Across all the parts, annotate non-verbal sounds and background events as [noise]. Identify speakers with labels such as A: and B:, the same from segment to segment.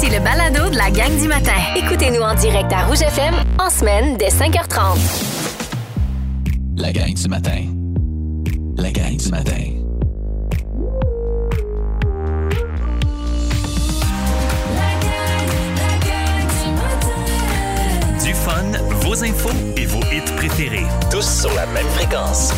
A: Voici le balado de la gang du matin. Écoutez-nous en direct à Rouge FM en semaine dès 5h30.
B: La gang du matin. La gang du matin.
C: Du fun, vos infos et vos hits préférés.
D: Tous sur la même fréquence.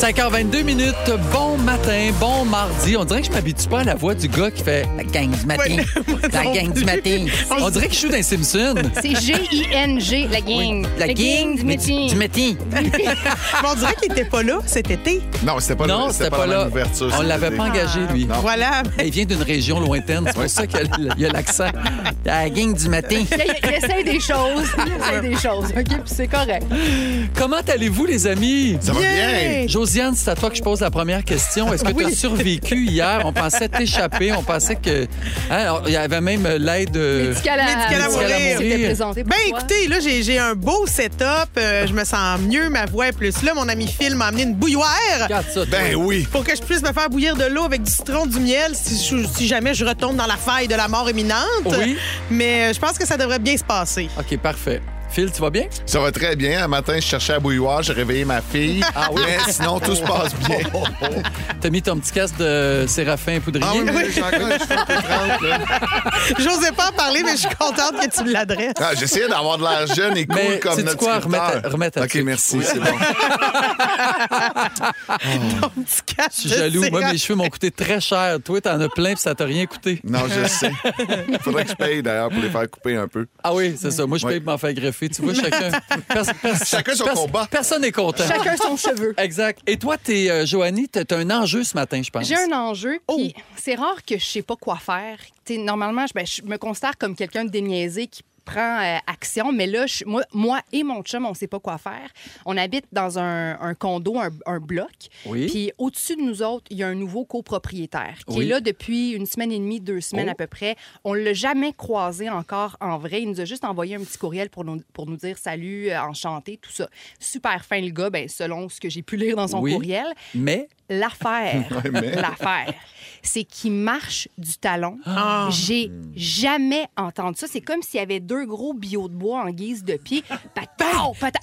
E: 5h22 minutes, bon matin, bon mardi. On dirait que je m'habitue pas à la voix du gars qui fait la gang du matin. [laughs] la gang du matin. On dirait que je suis dans les Simpsons.
F: C'est G-I-N-G, la gang.
E: La gang
F: du métier.
E: Du matin.
G: On dirait qu'il était pas là cet été.
H: Non, c'était pas,
E: Non,
H: le-
E: c'était pas là. On l'avait pas engagé, lui.
G: Voilà.
E: Il vient d'une région lointaine, c'est pour ça qu'il y a- l'accent. La gang du matin.
F: Là, il, il essaie des choses. Il essaie des choses, OK? Puis c'est correct.
E: Comment allez-vous, les amis?
H: Ça va bien.
E: Josiane, c'est à toi que je pose la première question. Est-ce que tu as survécu hier? On pensait t'échapper. On pensait que. hein, il y avait même l'aide. euh,
F: Médical à,
E: mourir.
G: Ben écoutez, là, j'ai j'ai un beau setup. euh, je me sens mieux, ma voix est plus là. Mon ami Phil m'a amené une bouilloire
E: Regarde ça.
H: Ben oui.
G: pour que je puisse me faire bouillir de l'eau avec du citron, du miel, si, je- si jamais je retombe dans la faille de la mort imminente.
E: Oui.
G: Mais euh, je pense que ça devrait bien se passer.
E: OK, parfait. Phil, tu vas bien?
H: Ça va très bien. Un matin, je cherchais à bouilloire, j'ai réveillé ma fille.
E: Ah oui?
H: Mais sinon, tout se passe bien. [laughs]
E: T'as mis ton petit casque de Séraphin Poudrier?
H: Ah oui, mais j'ai encore les cheveux un peu trempes, là. [laughs]
G: J'osais pas en parler, mais je suis contente que tu me l'adresses.
H: Ah, J'essayais d'avoir de l'air jeune et cool
E: Mais
H: comme
E: sais-tu
H: notre
E: quoi?
H: scripteur.
E: Remets ta- remets ta
H: OK,
E: tuque.
H: merci,
E: Oui.
H: c'est bon. [laughs]
G: Petit casque
E: Je suis
G: de
E: jaloux. Moi, mes cheveux m'ont coûté très cher. Toi, t'en as plein puis ça t'a rien coûté.
H: Non, je sais. Faudrait que je paye d'ailleurs pour les faire couper un peu.
E: Ah oui, c'est ça. Moi, je paye pour m'en faire greffer. Tu vois, chacun. [laughs] pers- pers-
H: Chacun son
E: pers-
H: combat.
E: Personne n'est content.
F: Chacun son cheveu.
E: Exact. Et toi, t'es euh, Joanie, t'as t'as un enjeu ce matin, je pense.
F: J'ai un enjeu,
E: Oh.
F: c'est rare que je sais pas quoi faire. T'sais, normalement, je, ben, je me considère comme quelqu'un de déniaisé qui prend euh, action, mais là, je- moi, moi et mon chum, on sait pas quoi faire. On habite dans un, un condo, un, un bloc,
E: Oui.
F: puis au-dessus de nous autres, il y a un nouveau copropriétaire qui
E: Oui.
F: est là depuis une semaine et demie, deux semaines
E: Oh.
F: à peu près. On l'a jamais croisé encore en vrai. Il nous a juste envoyé un petit courriel pour nous, pour nous dire salut, euh, enchanté, tout ça. Super fin le gars, ben, selon ce que j'ai pu lire dans son
E: Oui.
F: courriel.
E: Mais
F: L'affaire, [laughs]
H: Ouais, mais-
F: l'affaire, c'est qu'il marche du talon.
E: Ah.
F: J'ai jamais entendu ça. C'est comme s'il y avait deux gros billots de bois en guise de pied.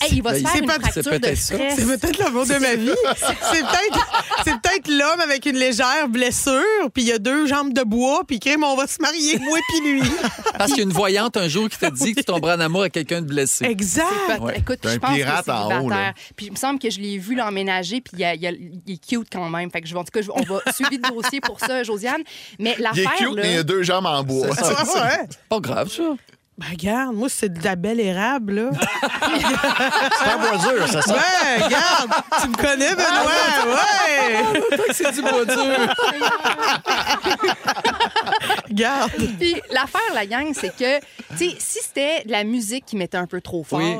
F: Hey, il va se
E: Ben,
F: faire
E: c'est
F: une fracture de stress.
G: C'est peut-être l'amour de ma vie. [laughs] C'est peut-être c'est peut-être l'homme avec une légère blessure, puis il y a deux jambes de bois, puis crème, on va se marier, moi puis lui.
E: parce qu'il y a une voyante un jour qui t'a dit que tu tomberas en amour avec quelqu'un de blessé.
G: Exact.
E: Ouais.
F: Écoute, je pense que c'est
H: en haut, là.
F: célibataire. Puis il me semble que je l'ai vu l'emménager, puis il, y a- il y a- il est cute quand même. Fait que je, en tout cas, je- on va suivre le dossier pour ça, Josiane. Mais
H: Il est
F: l'affaire,
H: cute,
F: là...
H: mais il a deux jambes en bois.
E: C'est ça. [laughs]
G: Ah ouais.
E: Pas grave, ça.
G: Ben, regarde, moi, c'est de la belle érable, là.
D: C'est un bois dur, c'est ça?
G: Ouais, regarde, tu me connais, Benoît, ouais.
E: C'est du bois dur.
G: Regarde.
F: Puis l'affaire, la gang, c'est que, tu sais, si c'était de la musique qui mettait un peu trop fort,
E: Oui.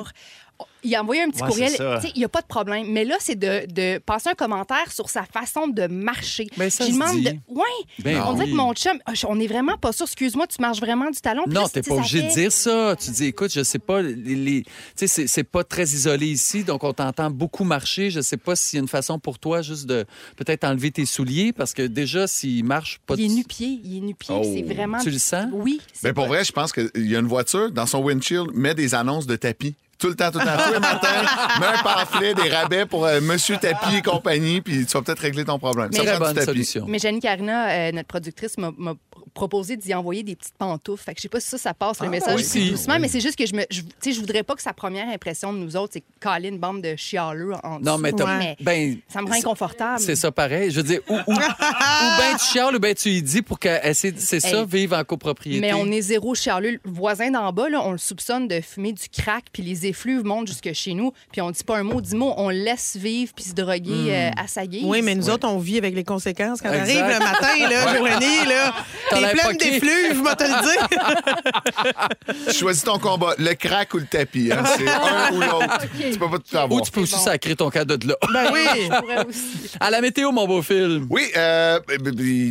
F: Il a envoyé un petit
D: Ouais,
F: courriel, il n'y a pas de problème. Mais là, c'est de, de passer un commentaire sur sa façon de marcher.
E: Ben, ça
F: demande
E: dit.
F: de. Ouais.
E: Ben
F: on
E: oui.
F: que mon chum, ah, on n'est vraiment pas sûr. Excuse-moi, tu marches vraiment du talon?
E: Non,
F: tu
E: pas
F: sais, ça
E: obligé de dire ça. Tu dis, écoute, je sais pas, les, les- tu sais, c'est- pas très isolé ici, donc on t'entend beaucoup marcher. Je sais pas s'il y a une façon pour toi juste de peut-être enlever tes souliers, parce que déjà, s'il marche pas...
F: Il est
E: de-
F: nu-pied. Il est nu-pied. puis C'est
H: Oh.
F: vraiment.
E: Tu le sens?
F: Oui. c'est
H: Ben pour
F: pas-
H: vrai, je pense qu'il y a une voiture dans son windshield, met des annonces de tapis. Tout le temps, tout le temps, tous les matins, [laughs] met un pamphlet, des rabais pour euh, Monsieur Tapis et compagnie, puis tu vas peut-être régler ton problème. Ça prend du
E: bonne
H: tapis.
E: solution.
F: Mais Jenny Carina, euh, notre productrice, m'a m'a proposé d'y envoyer des petites pantoufles. Fait que je sais pas si ça, ça passe le message
E: oui.
F: plus
E: Si.
F: doucement, mais c'est juste que je me, je, tu sais, je voudrais pas que sa première impression de nous autres, c'est caler une bande de chialeux en
E: Non, mais,
F: dessous.
E: t'as-
F: Mais
E: ben,
F: ça me rend inconfortable.
E: C'est ça pareil. Je veux dire, ou, ou, ou ben tu chiales ou ben tu y dis pour que c'est c'est ça,
F: Hey.
E: vivre en copropriété.
F: Mais on est zéro chialeux. Le voisin d'en bas, là, on le soupçonne de fumer du crack, puis les effluves montent jusque chez nous, puis on dit pas un mot, dix mots, on le laisse vivre puis se droguer euh, à sa guise.
G: Oui, mais nous autres, on vit avec les conséquences. Quand
E: Exact.
G: arrive le matin, là, Joanie, là,
E: L'air
G: pleine d'effluves, je vais te le dire. [laughs]
H: Choisis ton combat, le crack ou le tapis. hein. C'est un ou l'autre. [laughs] Tu peux pas tout avoir.
E: Ou tu peux aussi sacrer ton cadeau de là.
G: Ben oui. [laughs]
F: Je pourrais aussi.
E: À la météo, mon beau film.
H: Oui, euh,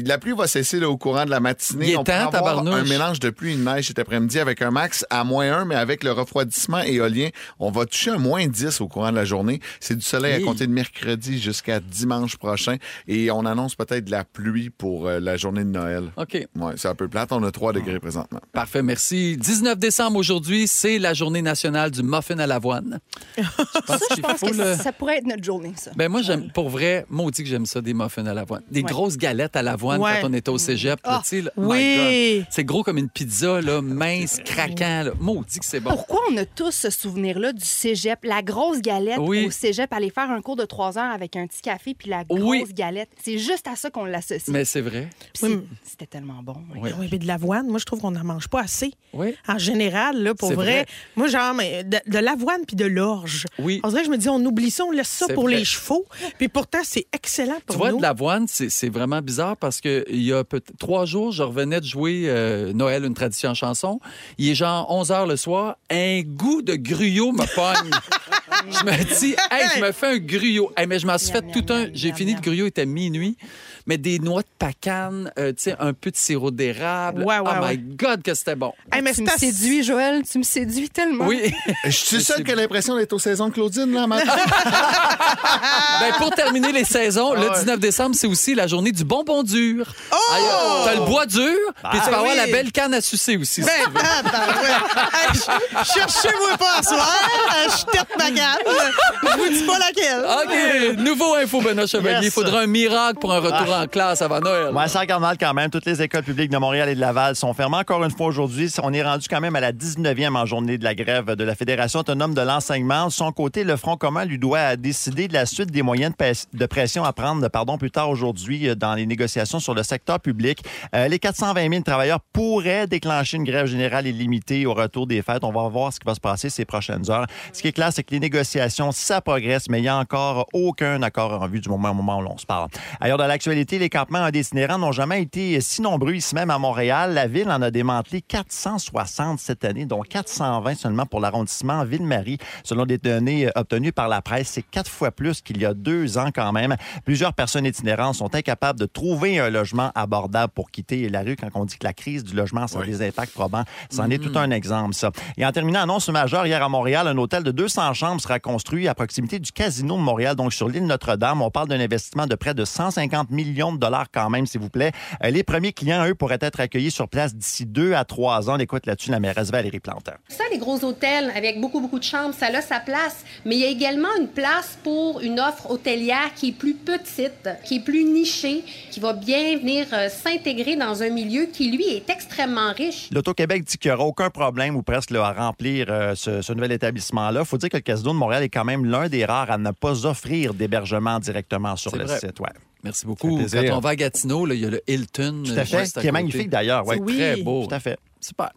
H: la pluie va cesser là, au courant de la matinée.
E: Il est
H: On
E: temps,
H: avoir un mélange de pluie et de neige cet après-midi avec un max à moins 1, mais avec le refroidissement éolien, on va toucher un moins 10 au courant de la journée. C'est du soleil
E: Oui.
H: à compter de mercredi jusqu'à dimanche prochain. Et on annonce peut-être de la pluie pour euh, la journée de Noël.
E: OK.
H: Ouais, c'est un peu plate. On a 3 degrés présentement.
E: Parfait, merci. 19 décembre aujourd'hui, c'est la journée nationale du muffin à l'avoine. Je [laughs] pense
F: Ça, je pense que
E: le-
F: ça pourrait être notre journée, ça.
E: Ben moi, j'aime, pour vrai, maudit que j'aime ça, des muffins à l'avoine. Des
F: Ouais.
E: grosses galettes à l'avoine
G: Ouais.
E: quand on était au cégep. là,
F: Ah,
E: tu sais, là,
G: oui.
E: C'est gros comme une pizza, là, mince, craquant. Là. Maudit que c'est bon.
F: Pourquoi on a tous ce souvenir-là du cégep? La grosse galette
E: Oui.
F: au cégep, aller faire un cours de trois heures avec un petit café puis la grosse
E: Oui.
F: galette. C'est juste à ça qu'on l'associe.
E: Mais c'est vrai.
F: C'était tellement bon. oui.
E: Oui.
G: Mais de l'avoine, moi, je trouve qu'on n'en mange pas assez.
E: Oui.
G: En général, là, pour vrai,
E: vrai.
G: moi, genre, mais de, de l'avoine puis de l'orge.
E: Oui.
G: On dirait que je me dis, on oublie ça, on laisse ça pour
E: vrai.
G: les chevaux. Puis pourtant, c'est excellent pour
E: Tu vois,
G: nous.
E: de l'avoine, c'est vraiment bizarre parce que il y a peut-être trois jours, je revenais de jouer euh, Noël, une tradition en chanson. Il est genre 11 h le soir. Un goût de gruyot me pogne. [laughs] je me dis, hey, je me fais un gruyot. Hey, mais je m'en suis fait
F: Miam,
E: tout
F: miam,
E: un. J'ai fini
F: miam.
E: le gruyot, il était minuit. Mais des noix de pacane, euh, tu sais, un peu de sirop d'érable.
G: Ouais, ouais,
E: oh
G: ouais.
E: my God, que c'était bon.
G: Hey, mais
F: tu me séduis, Joël. Tu me séduis tellement.
E: Oui.
H: Je suis seul qui a l'impression d'être aux saisons de Claudine, là, matin. [laughs]
E: ben, pour terminer les saisons, le
H: Ah ouais.
E: 19 décembre, c'est aussi la journée du bonbon dur. Oh! T'as le bois dur, puis tu peux avoir
G: oui.
E: la belle canne à sucer aussi. si
G: Ben, tabarouette. Hey, je- Cherchez-moi pas ce soir. Je tête ma canne. Je vous dis pas laquelle.
E: OK. Nouveau info, Benoît Chevalier. Il
I: Yes.
E: faudra un miracle pour un retour en classe avant Noël.
I: Ouais, ça regarde mal quand même. Toutes les écoles publiques de Montréal et de Laval sont fermées encore une fois aujourd'hui. On est rendu quand même à la 19e en journée de la grève de la Fédération autonome de l'enseignement. De son côté, le Front commun lui doit décider de la suite des moyens de, de pression à prendre pardon, plus tard aujourd'hui euh, dans les négociations sur le secteur public. Euh, les 420 000 travailleurs pourraient déclencher une grève générale illimitée au retour des fêtes. On va voir ce qui va se passer ces prochaines heures. Ce qui est clair, c'est que les négociations, ça progresse, mais il n'y a encore aucun accord en vue du moment où l'on se parle. Ailleurs dans l'actualité, les campements itinérants n'ont jamais été si nombreux ici même à Montréal. La ville en a démantelé 460 cette année, dont 420 seulement pour l'arrondissement Ville-Marie. Selon des données euh, obtenues par la presse, c'est quatre fois plus qu'il y a deux ans quand même. Plusieurs personnes itinérantes sont incapables de trouver un logement abordable pour quitter la rue quand on dit que la crise du logement, ça a des impacts probants. C'en est tout un exemple, ça. Et en terminant, annonce majeure hier à Montréal, un hôtel de 200 chambres sera construit à proximité du casino de Montréal, donc sur l'île Notre-Dame. On parle d'un investissement de près de 150 millions de dollars quand même, s'il vous plaît. Euh, Les premiers clients, eux, pourraient être accueillis sur place d'ici deux à trois ans. On écoute là-dessus la mairesse Valérie Plantin.
J: Ça, les gros hôtels avec beaucoup, beaucoup de chambres, ça a sa place. Mais il y a également une place pour une offre hôtelière qui est plus petite, qui est plus nichée, qui va bien venir euh, s'intégrer dans un milieu qui, lui, est extrêmement riche.
I: L'Auto-Québec dit qu'il n'y aura aucun problème ou presque là, à remplir euh, ce, ce nouvel établissement-là. Il faut dire que le Casino de Montréal est quand même l'un des rares à ne pas offrir d'hébergement directement sur le
E: vrai.
I: site. Ouais.
E: Merci beaucoup. Quand on va à Gatineau, là, il y a le Hilton.
I: Tout à
E: euh,
I: fait,
E: juste à
I: qui est magnifique d'ailleurs. Ouais.
E: C'est très beau.
I: Tout à fait.
E: Super.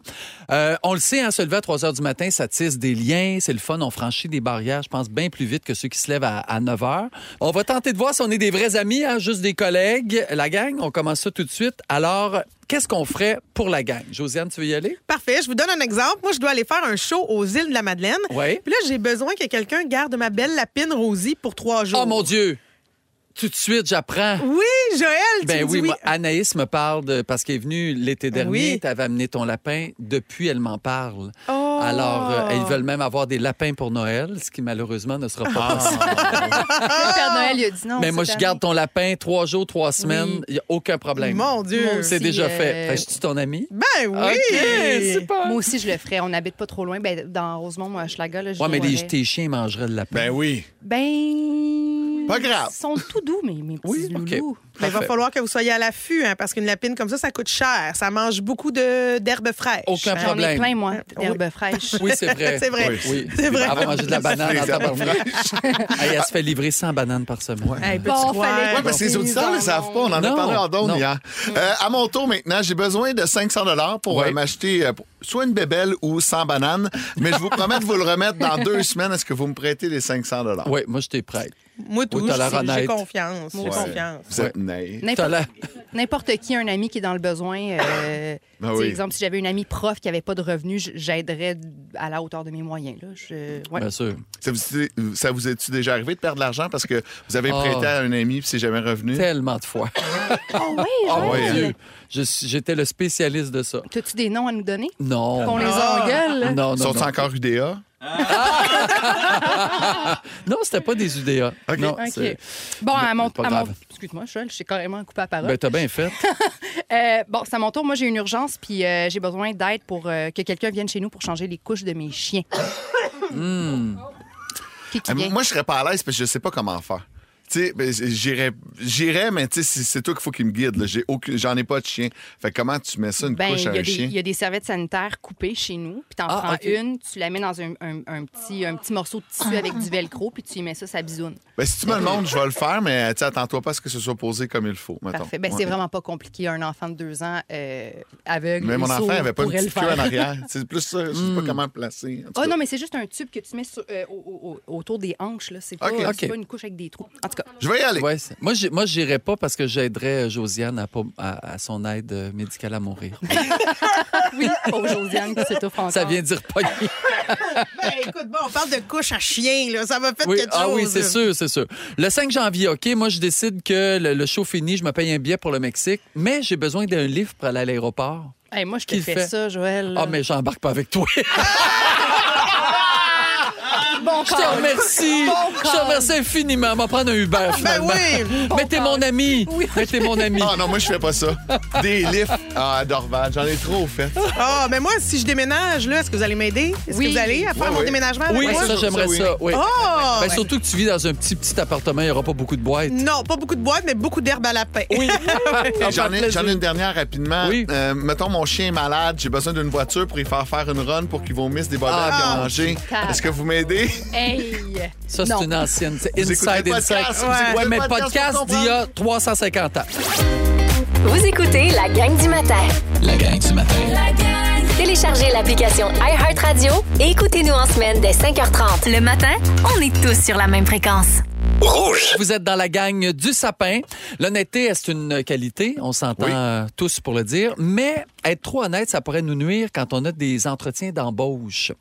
E: Euh, on le sait, hein, se lever à 3 h du matin, ça tisse des liens, c'est le fun. On franchit des barrières, je pense, bien plus vite que ceux qui se lèvent à, à 9 h. On va tenter de voir si on est des vrais amis, hein, juste des collègues. La gang, on commence ça tout de suite. Alors, qu'est-ce qu'on ferait pour la gang? Josiane, tu veux y aller?
G: Parfait. Je vous donne un exemple. Moi, je dois aller faire un show aux îles de la Madeleine.
E: Oui.
G: Puis là, j'ai besoin que quelqu'un garde ma belle lapine Rosie pour trois jours.
E: Oh mon Dieu! Tout de suite, j'apprends.
G: Oui, Joël, tu
E: Ben
G: me dis
E: oui,
G: oui.
E: moi, Anaïs me parle de. Parce qu'elle est venue l'été dernier,
G: Oui.
E: tu avais amené ton lapin. Depuis, elle m'en parle.
G: Oh.
E: Alors, euh, ils veulent même avoir des lapins pour Noël, ce qui malheureusement ne sera pas possible.
F: Le Père Noël, il a dit non.
E: Mais moi, je garde ton lapin trois jours, trois semaines.
F: Oui.
E: Il n'y a aucun problème.
G: Mon Dieu.
F: Moi
E: C'est
F: aussi,
E: déjà
F: euh,
E: fait. Fais-tu ton ami?
G: Ben oui.
E: Super.
F: Moi aussi, je le ferais. On n'habite pas trop loin. Ben, dans Rosemont, moi, Schlaga, là, je
E: Ouais, mais tes chiens mangeraient le lapin.
H: Ben oui.
F: Ben.
H: Pas grave.
F: Ils sont tout doux, mes, mes petits
E: Oui,
F: loulous.
G: Ben, il va falloir que vous soyez à l'affût, hein, parce qu'une lapine comme ça, ça coûte cher. Ça mange beaucoup de- d'herbes fraîches.
E: Aucun
F: J'en ai
E: problème.
F: plein, moi, d'herbes fraîches.
E: Oui, c'est vrai. [laughs]
G: C'est vrai.
H: Oui.
E: Oui.
G: C'est vrai.
E: Elle va manger de la [laughs] banane en. [laughs] Hey, elle se fait livrer 100 bananes par semaine.
G: Hey, peux-tu
F: Bon, fallait
H: Oui, parce que les auditeurs ne le savent pas. On en a parlé en don hier. Euh, à mon tour maintenant, j'ai besoin de 500 pour
E: Ouais.
H: euh, m'acheter euh, soit une bébelle ou 100 bananes. Mais je vous promets de vous le remettre dans deux semaines. Est-ce que vous me prêtez les 500
E: Oui, moi, je t'ai prête.
G: Moi, tout, j'ai- confiance. J'ai
F: Ouais.
G: confiance.
H: Vous êtes naïf.
F: N'importe qui, un ami qui est dans le besoin. euh,
H: Ben
F: tu sais,
H: oui.
F: exemple, si j'avais une amie prof qui avait pas de revenus, j'aiderais à la hauteur de mes moyens. Là. Je- ouais.
E: Bien sûr.
H: Ça vous, ça vous est-tu déjà arrivé de perdre de l'argent parce que vous avez
E: Oh.
H: prêté à un ami puis c'est jamais revenu?
E: Tellement de fois.
F: Oh [laughs] oui,
E: Ah. Je suis- J'étais le spécialiste de ça.
F: T'as-tu des noms à nous donner?
E: Non.
F: Qu'on les
G: Ah.
F: engueule?
E: Non, non,
H: Sont-ils encore UDA? [laughs]
E: Non, c'était pas des UDA. Non,
F: OK.
E: c'est-
F: Bon, à mon, mon-. Excuse-moi, je suis carrément coupé à parole.
E: Ben, t'as bien fait. [laughs]
F: Euh, bon, c'est à mon tour. Moi, j'ai une urgence, puis euh, j'ai besoin d'aide pour euh, que quelqu'un vienne chez nous pour changer les couches de mes chiens.
E: Hmm.
F: Qui, qui
H: Ah,
F: vient?
H: Moi, je serais pas à l'aise parce que je sais pas comment faire. Tu sais, ben, j'irais, j'irais, mais tu sais, c'est- toi qu'il faut qu'il me guide. là. J'ai aucune, j'en ai pas de chien. Fait que comment tu mets ça, une
F: Ben,
H: couche
F: il y,
H: à
F: a
H: un
F: des-
H: chien?
F: il y a des serviettes sanitaires coupées chez nous, puis t'en
E: Ah,
F: prends une, tu la mets dans un, un- un petit, un petit morceau de tissu avec du velcro, puis tu y mets ça, ça bisoune.
H: Ben, si tu me le montres, je vais le faire, mais attends-toi pas à ce que ce soit posé comme il faut. mettons.
F: Parfait. Ben,
H: Ouais.
F: c'est vraiment pas compliqué. Un enfant de deux ans euh, aveugle.
H: Mais mon enfant
F: sourd
H: avait pas une petite queue en arrière. [laughs] C'est plus ça, je sais pas comment le placer. Tout
F: Oh non, mais c'est juste un tube que tu mets sur- euh, au- au- au- autour des hanches. là. C'est pas, pas une couche avec des trous. En tout cas,
H: Je vais y aller.
E: Ouais, c'est- moi, j'ai- moi, j'irais pas parce que j'aiderais euh, Josiane à, pas- à- à son aide euh, médicale à mourir. [laughs]
F: oui, pauvre Josiane qui s'étouffe encore.
E: Ça vient dire pas. [laughs]
G: Ben, écoute, bon, on parle de couche à chien, là. Ça m'a fait
E: Oui,
G: quelque
E: ah
G: chose.
E: oui, c'est
G: là.
E: sûr, c'est sûr. Le 5 janvier, OK, moi, je décide que le, le show fini, je me paye un billet pour le Mexique, mais j'ai besoin d'un livre pour aller à l'aéroport.
F: Hey, moi, je te
E: Qui le
F: fais
E: fait?
F: ça, Joël.
E: Ah, mais j'embarque pas avec toi. [laughs]
F: bon
E: Je te remercie. Je te remercie infiniment. On va prendre un Uber,
G: Ben oui.
E: Mais t'es mon ami. Mais t'es mon ami.
H: Ah non, moi, je fais pas ça. Des lifts à Dorval, j'en ai trop fait.
G: Ah, mais moi, si je déménage, là, est-ce que vous allez m'aider? Est-ce
F: Oui.
G: que vous allez à faire
H: Oui,
G: mon
H: oui.
G: déménagement? Avec
E: Oui,
G: moi?
E: ça, j'aimerais
H: Ça, oui.
E: ça. Oui.
G: Oh!
E: Ben, surtout que tu vis dans un petit, petit appartement, il n'y aura pas beaucoup de boîtes.
G: Non, pas beaucoup de boîtes, mais beaucoup d'herbe à lapin.
E: Oui. [laughs]
H: J'en ai, j'en ai une dernière rapidement.
E: Oui.
H: Euh, mettons, mon chien est malade, j'ai besoin d'une voiture pour y faire faire une run pour qu'il vomisse des bobettes
E: Ah,
H: à manger. Est-ce que vous m'aidez?
F: Hey!
E: Ça, c'est une ancienne. C'est
H: Vous écoutez
E: Inside
H: le
E: Inside.
H: podcast, vous
E: Ouais,
H: le
E: mais
H: podcast
E: podcast
H: pour
E: d'il y a 350 ans.
A: Vous écoutez la gang du matin.
B: La gang du matin.
A: Téléchargez l'application iHeartRadio et écoutez-nous en semaine dès 5h30. Le matin, on est tous sur la même fréquence.
D: Rouge.
E: Vous êtes dans la gang du sapin. L'honnêteté, c'est une qualité, on s'entend
H: Oui.
E: euh, tous pour le dire, mais être trop honnête, ça pourrait nous nuire quand on a des entretiens d'embauche.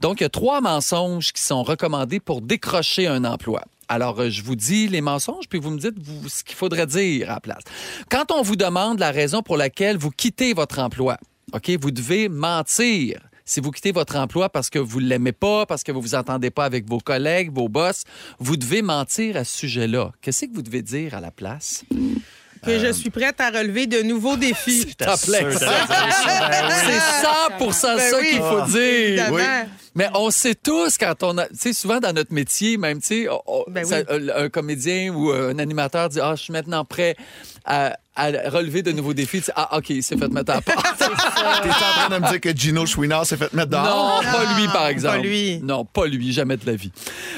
E: Donc, il y a trois mensonges qui sont recommandés pour décrocher un emploi. Alors, euh, je vous dis les mensonges, puis vous me dites vous, ce qu'il faudrait dire à la place. Quand on vous demande la raison pour laquelle vous quittez votre emploi, OK, vous devez mentir. Si vous quittez votre emploi parce que vous ne l'aimez pas, parce que vous vous entendez pas avec vos collègues, vos boss, vous devez mentir à ce sujet-là. Qu'est-ce que vous devez dire à la place?
G: Que je suis prête à relever de nouveaux [laughs] défis.
I: Ça. Ben oui.
E: C'est 100
G: Ben
E: ça
G: oui.
E: qu'il faut dire. Oui. Mais on sait tous quand on a, tu sais, souvent dans notre métier, même, tu sais,
G: Ben
E: ça-
G: oui.
E: un, un comédien ou un animateur dit, ah, je suis maintenant prêt à, à relever de nouveaux défis. Tu sais, ah, OK, il s'est fait mettre à part. [laughs]
H: T'es en train de me dire que Gino Chouinard s'est fait mettre dehors?
E: Non, pas lui, par exemple.
G: pas lui.
E: Non, pas lui, jamais de la vie.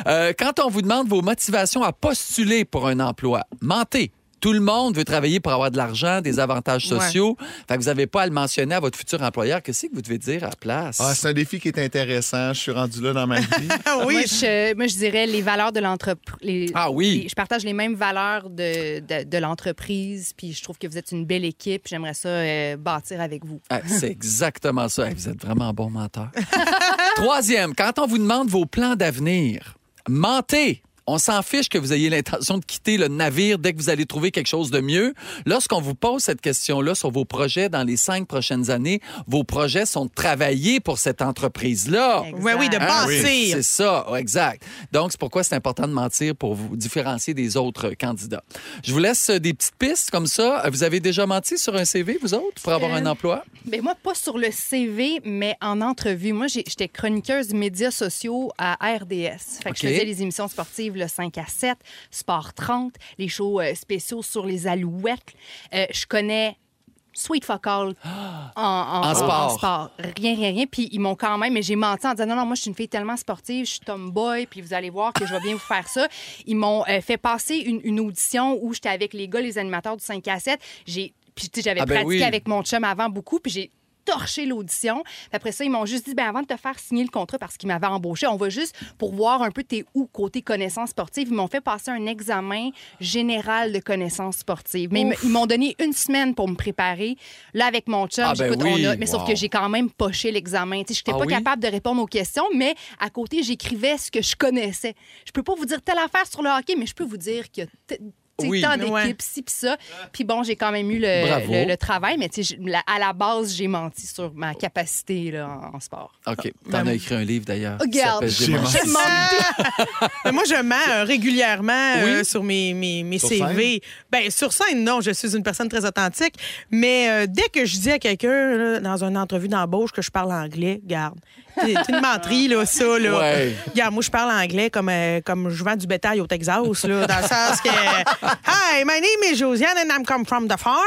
E: Euh, quand on vous demande vos motivations à postuler pour un emploi, mentez. Tout le monde veut travailler pour avoir de l'argent, des avantages
G: Ouais.
E: sociaux. Fait que vous n'avez pas à le mentionner à votre futur employeur. Qu'est-ce que vous devez dire à la place?
H: Ah, c'est un défi qui est intéressant. Je suis rendu là dans ma vie. [laughs]
G: Ah oui.
F: Moi, je, moi, je dirais les valeurs de l'entreprise.
E: Ah oui.
F: Je partage les mêmes valeurs de, de, de l'entreprise, puis je trouve que vous êtes une belle équipe. J'aimerais ça euh, bâtir avec vous.
E: Ah, c'est [laughs] exactement ça. Vous êtes vraiment un bon menteur. [laughs] Troisième, quand on vous demande vos plans d'avenir, mentez. On s'en fiche que vous ayez l'intention de quitter le navire dès que vous allez trouver quelque chose de mieux. Lorsqu'on vous pose cette question-là sur vos projets dans les cinq prochaines années, vos projets sont de travailler pour cette entreprise-là.
G: Ouais, oui, de.
E: Hein?
G: bâtir.
E: C'est ça, exact. Donc, c'est pourquoi c'est important de mentir pour vous différencier des autres candidats. Je vous laisse euh, des petites pistes comme ça. Vous avez déjà menti sur un CV, vous autres, pour avoir
F: Euh,
E: un emploi?
F: Ben moi, pas sur le CV, mais en entrevue. Moi, j'étais chroniqueuse médias sociaux à RDS. Fait que je faisais les émissions sportives le 5 à 7, Sport 30, les shows euh, spéciaux sur les alouettes. Euh, je connais Sweet Fuck All en, en-
E: En sport.
F: Rien, rien, rien. Puis ils m'ont quand même, mais j'ai menti en disant non, non, moi, je suis une fille tellement sportive, je suis tomboy, puis vous allez voir que je vais bien vous faire ça. Ils m'ont euh, fait passer une, une audition où j'étais avec les gars, les animateurs du 5 à 7. J'ai, puis j'avais
E: Ah ben
F: pratiqué
E: oui.
F: avec mon chum avant beaucoup, puis j'ai torché l'audition. Après ça, ils m'ont juste dit, ben avant de te faire signer le contrat parce qu'ils m'avaient embauché, on va juste pour voir un peu tes où côté connaissances sportives. Ils m'ont fait passer un examen général de connaissances sportives. Mais ils m'ont donné une semaine pour me préparer. Là, avec mon chum,
E: Ah, ben oui.
F: on a- mais sauf que j'ai quand même poché l'examen. Je n'étais
E: Ah
F: pas
E: oui?
F: capable de répondre aux questions, mais à côté, j'écrivais ce que je connaissais. Je peux pas vous dire telle affaire sur le hockey, mais je peux vous dire qu'il
E: Oui.
F: tant d'équipes,
G: Ouais.
F: ci puis ça. Puis bon, j'ai quand même eu le, le- le travail, mais la- à la base, j'ai menti sur ma capacité là, en, en sport.
E: OK. T'en as écrit un livre, d'ailleurs.
F: Regarde,
E: J'ai menti. [laughs]
G: Mais moi, je mens euh, régulièrement euh, sur mes, mes, mes
H: Sur
G: CV. Ben, sur scène, non, je suis une personne très authentique. Mais euh, dès que je dis à quelqu'un, dans une entrevue d'embauche, que je parle anglais, garde. C'est une menterie, là, ça. Là.
E: Ouais.
G: Regarde, moi, je parle anglais comme, euh, comme je vends du bétail au Texas, là, dans le sens que. [laughs] Hi, my name is Josiane and I'm come from the farm.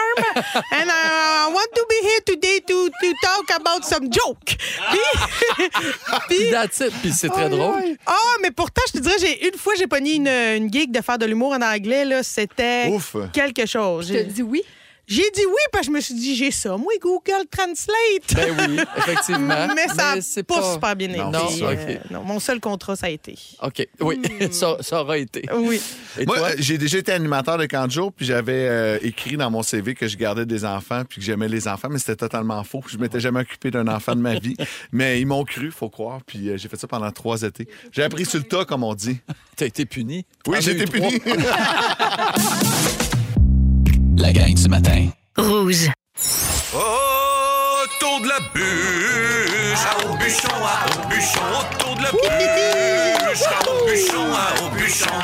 G: And I want to be here today to, to talk about some joke. Puis. [laughs]
E: Puis that's it. Puis c'est très drôle.
G: Ah, mais pourtant, je te dirais, j'ai une fois, j'ai pogné une, une gig de faire de l'humour en anglais. Là, c'était
H: Ouf.
G: quelque chose.
F: Je te dis oui.
G: J'ai dit oui parce que je me suis dit, j'ai ça. Moi, Google Translate.
E: Ben oui, [laughs] effectivement.
G: mais ça n'a
E: c'est
G: pas, super bien été.
H: Non.
E: OK.
G: non, mon seul contrat, ça a été.
E: OK. Oui, [laughs] ça, ça aura été.
G: Oui.
E: Et
H: Moi, euh, j'ai déjà été animateur de camp de jour, puis j'avais euh, écrit dans mon CV que je gardais des enfants, puis que j'aimais les enfants, mais c'était totalement faux. Je m'étais jamais occupé d'un enfant de ma vie. [laughs] Mais ils m'ont cru, faut croire, puis euh, j'ai fait ça pendant trois étés. J'ai appris sur le tas, comme on dit.
E: T'as été puni?
H: Oui, j'ai été puni.
B: La gang du matin.
A: Rouge.
C: Autour de la bûche, à au bûchon, à au bûchon, autour de la bûche, à au bûchon, à au bûchon.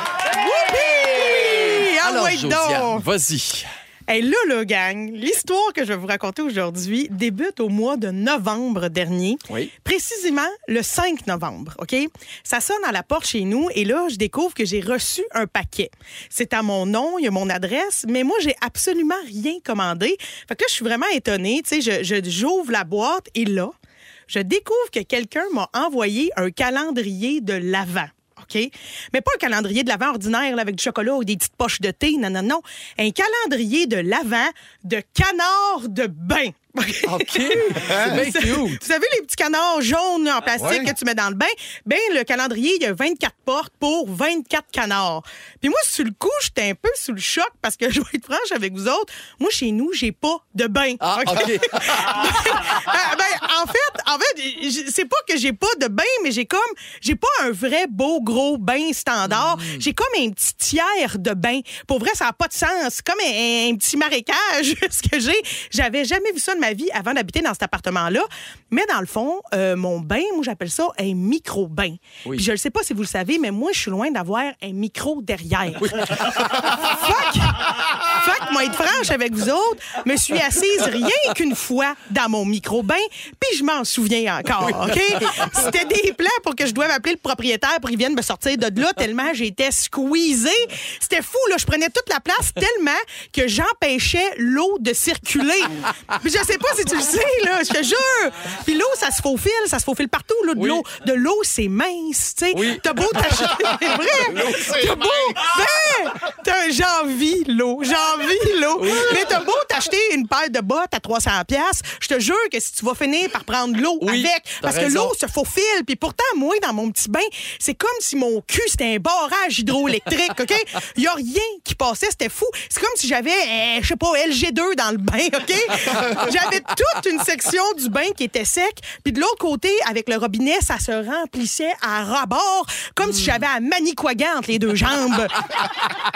G: Ah,
E: Alors, Josiane, vas-y.
G: Hey, là, là, gang, l'histoire que je vais vous raconter aujourd'hui débute au mois de novembre dernier.
E: Oui.
G: Précisément le 5 novembre, OK? Ça sonne à la porte chez nous et là, je découvre que j'ai reçu un paquet. C'est à mon nom, il y a mon adresse, mais moi, j'ai absolument rien commandé. Fait que là, je suis vraiment étonnée. Tu sais, je, je- j'ouvre la boîte et là, je découvre que quelqu'un m'a envoyé un calendrier de l'Avent. Mais pas un calendrier de l'Avent ordinaire avec du chocolat ou des petites poches de thé. Non, non, non. Un calendrier de l'Avent de canard de bain.
E: OK. [laughs] C'est bien cute.
G: Vous savez, les petits canards jaunes en plastique
H: Ouais.
G: que tu mets dans le bain? Ben, le calendrier, il y a 24 portes pour 24 canards. Puis moi, sur le coup, j'étais un peu sous le choc parce que [laughs] je vais être franche avec vous autres. Moi, chez nous, j'ai pas de bain.
E: Ah, OK.
G: Ah, [laughs] ben, en fait, en fait, c'est pas que j'ai pas de bain, mais j'ai comme, j'ai pas un vrai beau gros bain standard. J'ai comme un petit tiers de bain. Pour vrai, ça a pas de sens. C'est comme un, un petit marécage, ce que j'ai. J'avais jamais vu ça de ma vie avant d'habiter dans cet appartement-là. Mais dans le fond, euh, mon bain, moi, j'appelle ça un micro-bain.
E: Oui.
G: Puis je ne sais pas si vous le savez, mais moi, je suis loin d'avoir un micro derrière. [laughs] Fuck! Fuck, moi, être franche avec vous autres, me suis assise rien qu'une fois dans mon micro-bain, puis je m'en souviens encore, OK? C'était des plans pour que je doive appeler le propriétaire pour qu'il vienne me sortir de là, tellement j'étais squeezée. C'était fou, là. Je prenais toute la place tellement que j'empêchais l'eau de circuler. Puis je sais pas si tu le sais, là, je te jure. Puis l'eau, ça se faufile, ça se faufile partout, là, de
E: Oui.
G: l'eau. De l'eau, c'est mince, tu sais.
E: Oui.
G: T'as beau t'acheter... C'est vrai! T'as beau... Ben, t'as- j'ai envie l'eau, j'ai envie l'eau. Mais t'as beau t'acheter une paire de bottes à 300 pièces, je te jure que si tu vas finir par prendre l'eau
E: Oui,
G: avec, parce que l'eau se faufile. Puis pourtant, moi, dans mon petit bain, c'est comme si mon cul, c'était un barrage hydroélectrique, OK? Il y a rien qui passait, c'était fou. C'est comme si j'avais, euh, je sais pas, LG2 dans le bain, OK? J'avais toute une section du bain qui était sec, puis de l'autre côté, avec le robinet, ça se remplissait à rebord, comme si j'avais un manicouagan entre les deux jambes.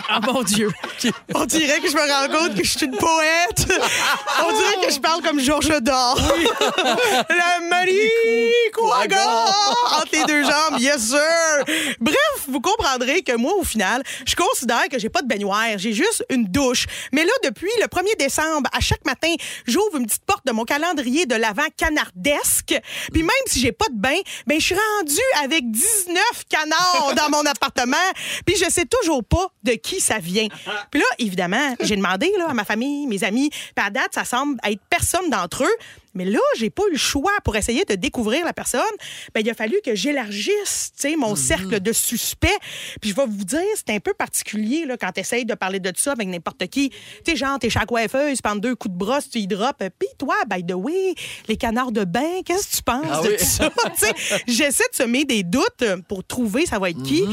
G: Oh mon Dieu. On dirait que je me rends compte que je suis une poète. On dirait que je parle comme Georges Dor. La manicouagan entre les deux jambes, yes sir. Bref, vous comprendrez que moi, au final, je considère que j'ai pas de baignoire, j'ai juste une douche. Mais là, depuis le 1er décembre, à chaque matin, j'ouvre une petite porte de mon calendrier de l'avant canardesque. Puis même si j'ai pas de bain, ben je suis rendue avec 19 canards dans mon appartement. Puis je sais toujours pas de qui ça vient. Puis là, évidemment, j'ai demandé là, à ma famille, mes amis. Puis à date, ça semble être personne d'entre eux. Mais là, j'ai pas eu le choix pour essayer de découvrir la personne. Ben, il a fallu que j'élargisse, tu sais, mon cercle de suspects. Puis je vais vous dire, c'est un peu particulier, là, quand tu essayes de parler de ça avec n'importe qui. Tu sais, genre, t'es chez la coiffeuse, pendant deux coups de brosse, tu y drops. Puis toi, by the way, les canards de bain, qu'est-ce que tu penses
E: Ah
G: de
E: oui.
G: tout ça? [laughs] Tu sais, J'essaie de semer des doutes pour trouver ça va être qui.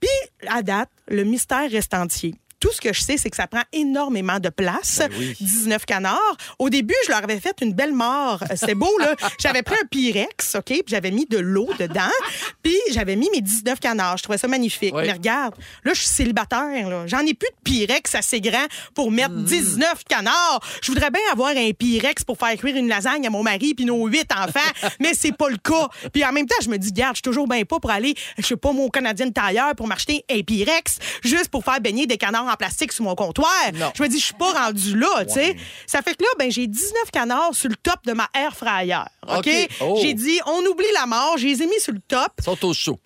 G: Puis, à date, le mystère reste entier. Tout ce que je sais, c'est que ça prend énormément de place.
E: Ben oui.
G: 19 canards. Au début, je leur avais fait une belle mort. Euh, C'était beau, là. [laughs] J'avais pris un Pyrex, OK? Puis j'avais mis de l'eau dedans. Puis j'avais mis mes 19 canards. Je trouvais ça magnifique.
E: Oui.
G: Mais regarde, là, je suis célibataire, là. J'en ai plus de Pyrex assez grand pour mettre 19 canards. Je voudrais bien avoir un Pyrex pour faire cuire une lasagne à mon mari puis nos huit enfants, [laughs] mais c'est pas le cas. Puis en même temps, je me dis, garde, je suis toujours bien pas pour aller, je sais pas, mon Canadien tailleur pour m'acheter un Pyrex juste pour faire baigner des canards en plastique sur mon comptoir.
E: Non.
G: Je me dis, je suis pas rendu là, tu sais. Ça fait que là, ben, j'ai 19 canards sur le top de ma air fryer. OK?
E: Oh.
G: J'ai dit, on oublie la mort, je les ai mis sur le top
E: Ils sont au chaud.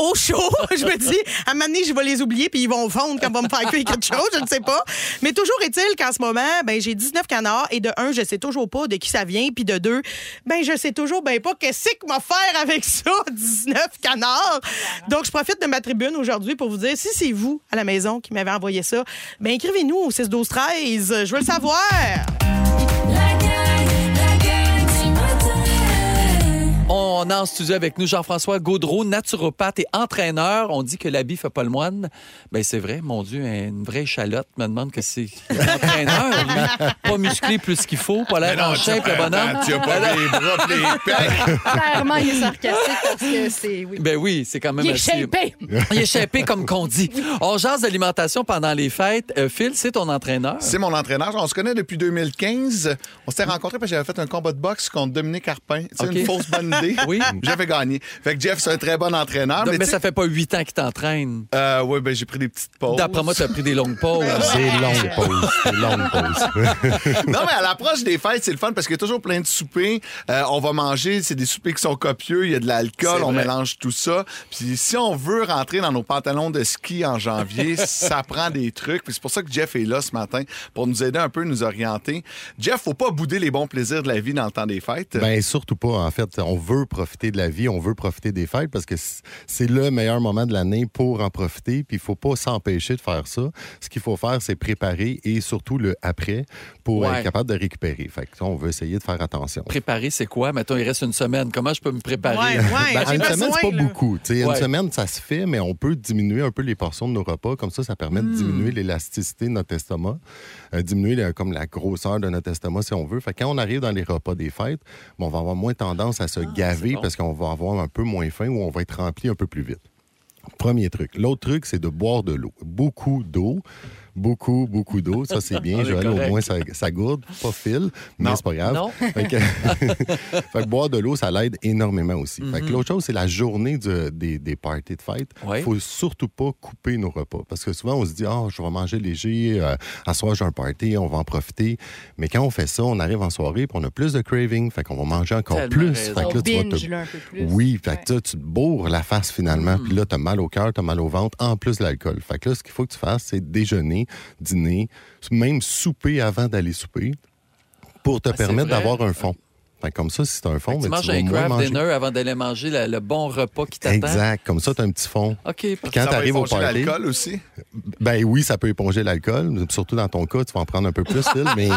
G: Au chaud. [laughs] je me dis, à un moment donné, je vais les oublier puis ils vont fondre quand va me faire cuire quelque chose, je ne sais pas. Mais toujours est-il qu'en ce moment, ben, j'ai 19 canards et de un, je sais toujours pas de qui ça vient, puis de deux, ben, je sais toujours ben pas qu'est-ce que m'a faire avec ça, [laughs] 19 canards. Donc, je profite de ma tribune aujourd'hui pour vous dire, si c'est vous à la maison qui m'avez envoyé ça, ben, écrivez-nous au 6 12 13 Je veux le savoir.
E: On a en studio avec nous Jean-François Gaudreau, naturopathe et entraîneur. On dit que l'habit fait pas le moine. Ben c'est vrai, mon Dieu, une vraie chalotte me demande que c'est un entraîneur, lui. Pas musclé plus qu'il faut, pas l'air en shape, le bonhomme.
H: Tu as pas les bras les [laughs] pecs.
F: Clairement, il est sarcastique parce que c'est. Oui.
E: Ben oui, c'est quand même
F: Il est
E: assez-
F: shapé.
E: Il est shapé comme qu'on dit. On jase d'alimentation pendant les fêtes. Euh, Phil, c'est ton entraîneur.
H: C'est mon entraîneur. On se connaît depuis 2015. On s'était rencontrés parce que j'avais fait un combat de boxe contre Dominique Carpin. C'est une fausse bonne idée. [laughs]
E: Oui. [laughs]
H: J'avais gagné. Fait que Jeff, c'est un très bon entraîneur.
E: mais ça fait pas huit ans qu'il t'entraîne.
H: Euh, oui, ben j'ai pris des petites pauses.
E: D'après moi, tu as pris des longues pauses. [laughs]
K: Des longues pauses. Des longues pauses. [laughs]
H: non, mais à l'approche des fêtes, c'est le fun parce qu'il y a toujours plein de soupers. Euh, on va manger, c'est des soupers qui sont copieux, il y a de l'alcool, on
E: vrai.
H: mélange tout ça. Puis si on veut rentrer dans nos pantalons de ski en janvier, ça prend des trucs. Puis c'est pour ça que Jeff est là ce matin pour nous aider un peu, nous orienter. Jeff, faut pas bouder les bons plaisirs de la vie dans le temps des fêtes.
K: Ben surtout pas. En fait, on veut profiter de la vie, on veut profiter des fêtes parce que c'est le meilleur moment de l'année pour en profiter. Puis il faut pas s'empêcher de faire ça. Ce qu'il faut faire, c'est préparer et surtout le après pour
E: Ouais.
K: être capable de récupérer. Fait que ça, on veut essayer de faire attention.
E: Préparer, c'est quoi? Mettons, il reste une semaine. Comment je peux me préparer?
G: Ouais, ouais, [laughs]
K: Ben, une
G: besoin,
K: semaine, c'est pas
G: là.
K: beaucoup. Une semaine, ça se fait, mais on peut diminuer un peu les portions de nos repas. Comme ça, ça permet
E: Hmm.
K: de diminuer l'élasticité de notre estomac, euh, diminuer la- comme la grosseur de notre estomac, si on veut. Fait que quand on arrive dans les repas des fêtes, bon, on va avoir moins tendance à se gaver parce qu'on va avoir un peu moins faim ou on va être rempli un peu plus vite. Premier truc. L'autre truc, c'est de boire de l'eau. Beaucoup d'eau. Beaucoup, beaucoup d'eau. Ça, c'est bien. [laughs]
E: Est
K: Joël, au moins, ça, ça gourde. Pas fil, mais
H: Non.
K: c'est pas grave.
E: Non. [laughs]
K: Fait que, [laughs] fait que boire de l'eau, ça l'aide énormément aussi. Fait que l'autre chose, c'est la journée du- des, des parties de fête. Il
E: Ouais.
K: faut surtout pas couper nos repas. Parce que souvent, on se dit, ah, je vais manger léger, euh, à soir, j'ai un party, on va en profiter. Mais quand on fait ça, on arrive en soirée, puis on a plus de craving. Fait qu'on va manger encore
E: Tellement
K: plus.
E: raison.
K: Fait que là, tu vas te-
F: binge là, un peu plus.
K: oui, fait
F: Ouais.
K: que tu te bourres la face finalement, puis là, tu as mal au cœur, tu as mal au ventre, en plus de l'alcool. Fait que là, ce qu'il faut que tu fasses, c'est déjeuner, dîner, même souper avant d'aller souper, pour te
E: Ah,
K: permettre d'avoir un fond. Fait que comme ça, si tu as un fond,
E: Tu
K: mais
E: manges
K: vas
E: un
K: moins
E: craft
K: manger.
E: dinner avant d'aller manger le, le bon repas qui t'attend.
K: Exact, comme ça, tu as un petit fond.
E: OK.
K: Puis quand tu arrives au
H: éponger
K: party,
H: l'alcool aussi?
K: ben oui, ça peut éponger l'alcool, surtout dans ton cas, tu vas en prendre un peu plus, Phil, mais... [laughs]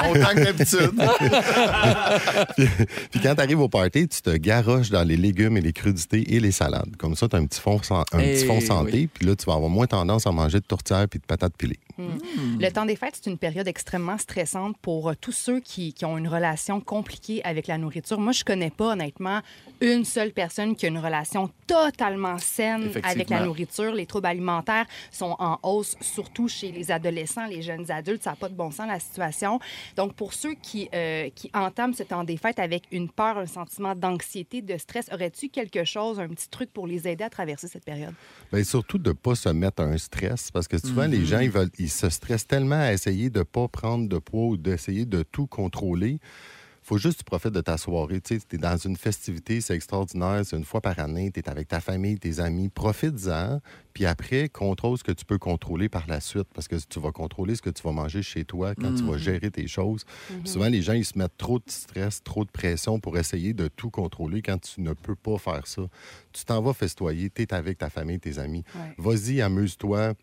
H: Non, autant que d'habitude. [laughs]
K: puis, puis quand tu arrives au party, tu te garoches dans les légumes et les crudités et les salades. Comme ça, tu as un petit fond, un
E: Eh
K: petit fond
E: oui.
K: santé, puis là, tu vas avoir moins tendance à manger de tourtières puis de patates pilées.
F: Le temps des fêtes, c'est une période extrêmement stressante pour tous ceux qui, qui ont une relation compliquée avec la nourriture. Moi, je connais pas, honnêtement, une seule personne qui a une relation totalement saine avec la nourriture. Les troubles alimentaires sont en hausse, surtout chez les adolescents, les jeunes adultes. Ça n'a pas de bon sens, la situation. Donc, pour ceux qui, euh, qui entament ce temps des fêtes avec une peur, un sentiment d'anxiété, de stress, aurais-tu quelque chose, un petit truc pour les aider à traverser cette période?
K: Bien, surtout de ne pas se mettre un stress, parce que souvent, les gens, ils, veulent, ils se stressent tellement à essayer de ne pas prendre de poids ou d'essayer de tout contrôler. Faut juste que tu profites de ta soirée. Tu es dans une festivité, c'est extraordinaire, c'est une fois par année, tu es avec ta famille, tes amis, profites-en. Puis après, contrôle ce que tu peux contrôler par la suite, parce que tu vas contrôler ce que tu vas manger chez toi quand tu vas
L: Mhm.
K: gérer tes choses.
L: Mhm.
K: Souvent, les gens, ils se mettent trop de stress, trop de pression pour essayer de tout contrôler quand tu ne peux pas faire ça. Tu t'en vas festoyer, tu es avec ta famille, tes amis.
L: Ouais.
K: Vas-y, amuse-toi.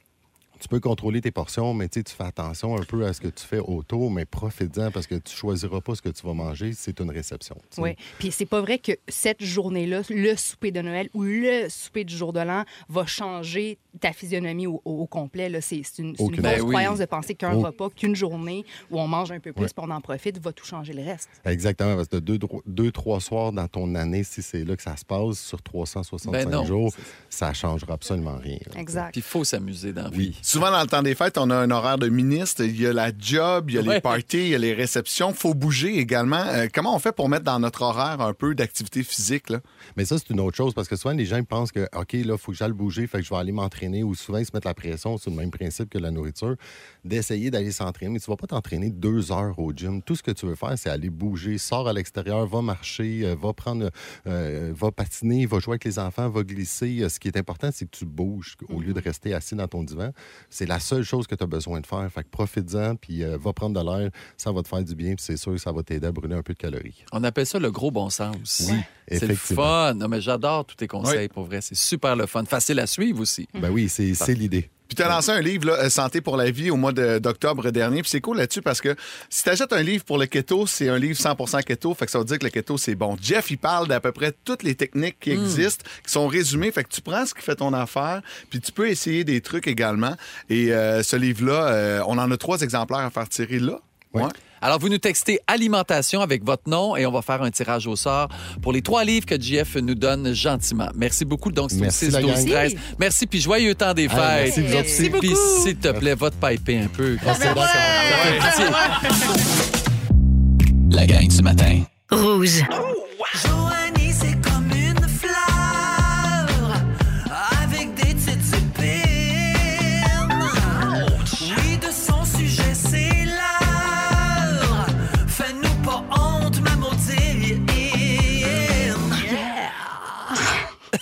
K: Tu peux contrôler tes portions, mais tu fais attention un peu à ce que tu fais autour, mais profites-en parce que tu choisiras pas ce que tu vas manger, c'est une réception. tu sais.
F: Oui. Puis c'est pas vrai que cette journée-là, le souper de Noël ou le souper du jour de l'an va changer ta physionomie au, au- complet. là. C'est c'est une, c'est une
K: Aucune.
F: fausse
K: Ben oui.
F: croyance de penser qu'un
K: Oh.
F: repas, qu'une journée où on mange un peu plus
K: Ouais.
F: puis on en profite, va tout changer le reste.
K: Exactement, parce que deux, deux, trois soirs dans ton année, si c'est là que ça se passe, sur 365
E: Ben
K: jours, ça changera absolument rien. là.
F: Exact.
E: Puis il faut s'amuser dans la vie.
H: Souvent, dans le temps des fêtes, on a un horaire de ministre. Il y a la job, il y a les
E: Ouais.
H: parties, il y a les réceptions. faut bouger également. Euh, comment on fait pour mettre dans notre horaire un peu d'activité physique? Là?
K: Mais ça, c'est une autre chose parce que souvent, les gens ils pensent que, OK, là, il faut que j'aille bouger, fait que je vais aller m'entraîner. Ou souvent, ils se mettent la pression, c'est le même principe que la nourriture, d'essayer d'aller s'entraîner. Mais tu vas pas t'entraîner deux heures au gym. Tout ce que tu veux faire, c'est aller bouger. Sors à l'extérieur, va marcher, euh, va prendre, euh, va patiner, va jouer avec les enfants, va glisser. Euh, Ce qui est important, c'est que tu bouges au lieu de rester assis dans ton divan. C'est la seule chose que tu as besoin de faire. Fait que profites-en, puis euh, va prendre de l'air. Ça va te faire du bien, puis c'est sûr que ça va t'aider à brûler un peu de calories.
E: On appelle ça le gros bon sens.
K: Oui,
E: C'est le fun. Non, mais j'adore tous tes conseils, pour vrai. C'est super le fun. Facile à suivre aussi.
K: Ben oui, c'est c'est l'idée.
H: Puis tu as lancé un livre, là, euh, Santé pour la vie, au mois de- d'octobre dernier. Puis c'est cool là-dessus parce que si tu achètes un livre pour le keto, c'est un livre 100% keto. Fait que ça veut dire que le keto, c'est bon. Jeff, il parle d'à peu près toutes les techniques qui
E: Mm.
H: existent, qui sont résumées. Fait que tu prends ce qui fait ton affaire, puis tu peux essayer des trucs également. Et euh, ce livre-là, euh, on en a trois exemplaires à faire tirer là. Ouais.
E: Alors, vous nous textez alimentation avec votre nom et on va faire un tirage au sort pour les trois livres que JF nous donne gentiment. Merci beaucoup. Donc, c'est au
K: Merci,
E: 6,
K: la
E: 12,
K: gang.
E: 13. Merci, puis joyeux temps des fêtes.
K: Ah, merci, vous autres.
E: Puis, s'il te plaît, va te piper un peu.
K: Ah.
B: La gang du matin.
A: Rouge.
M: C'est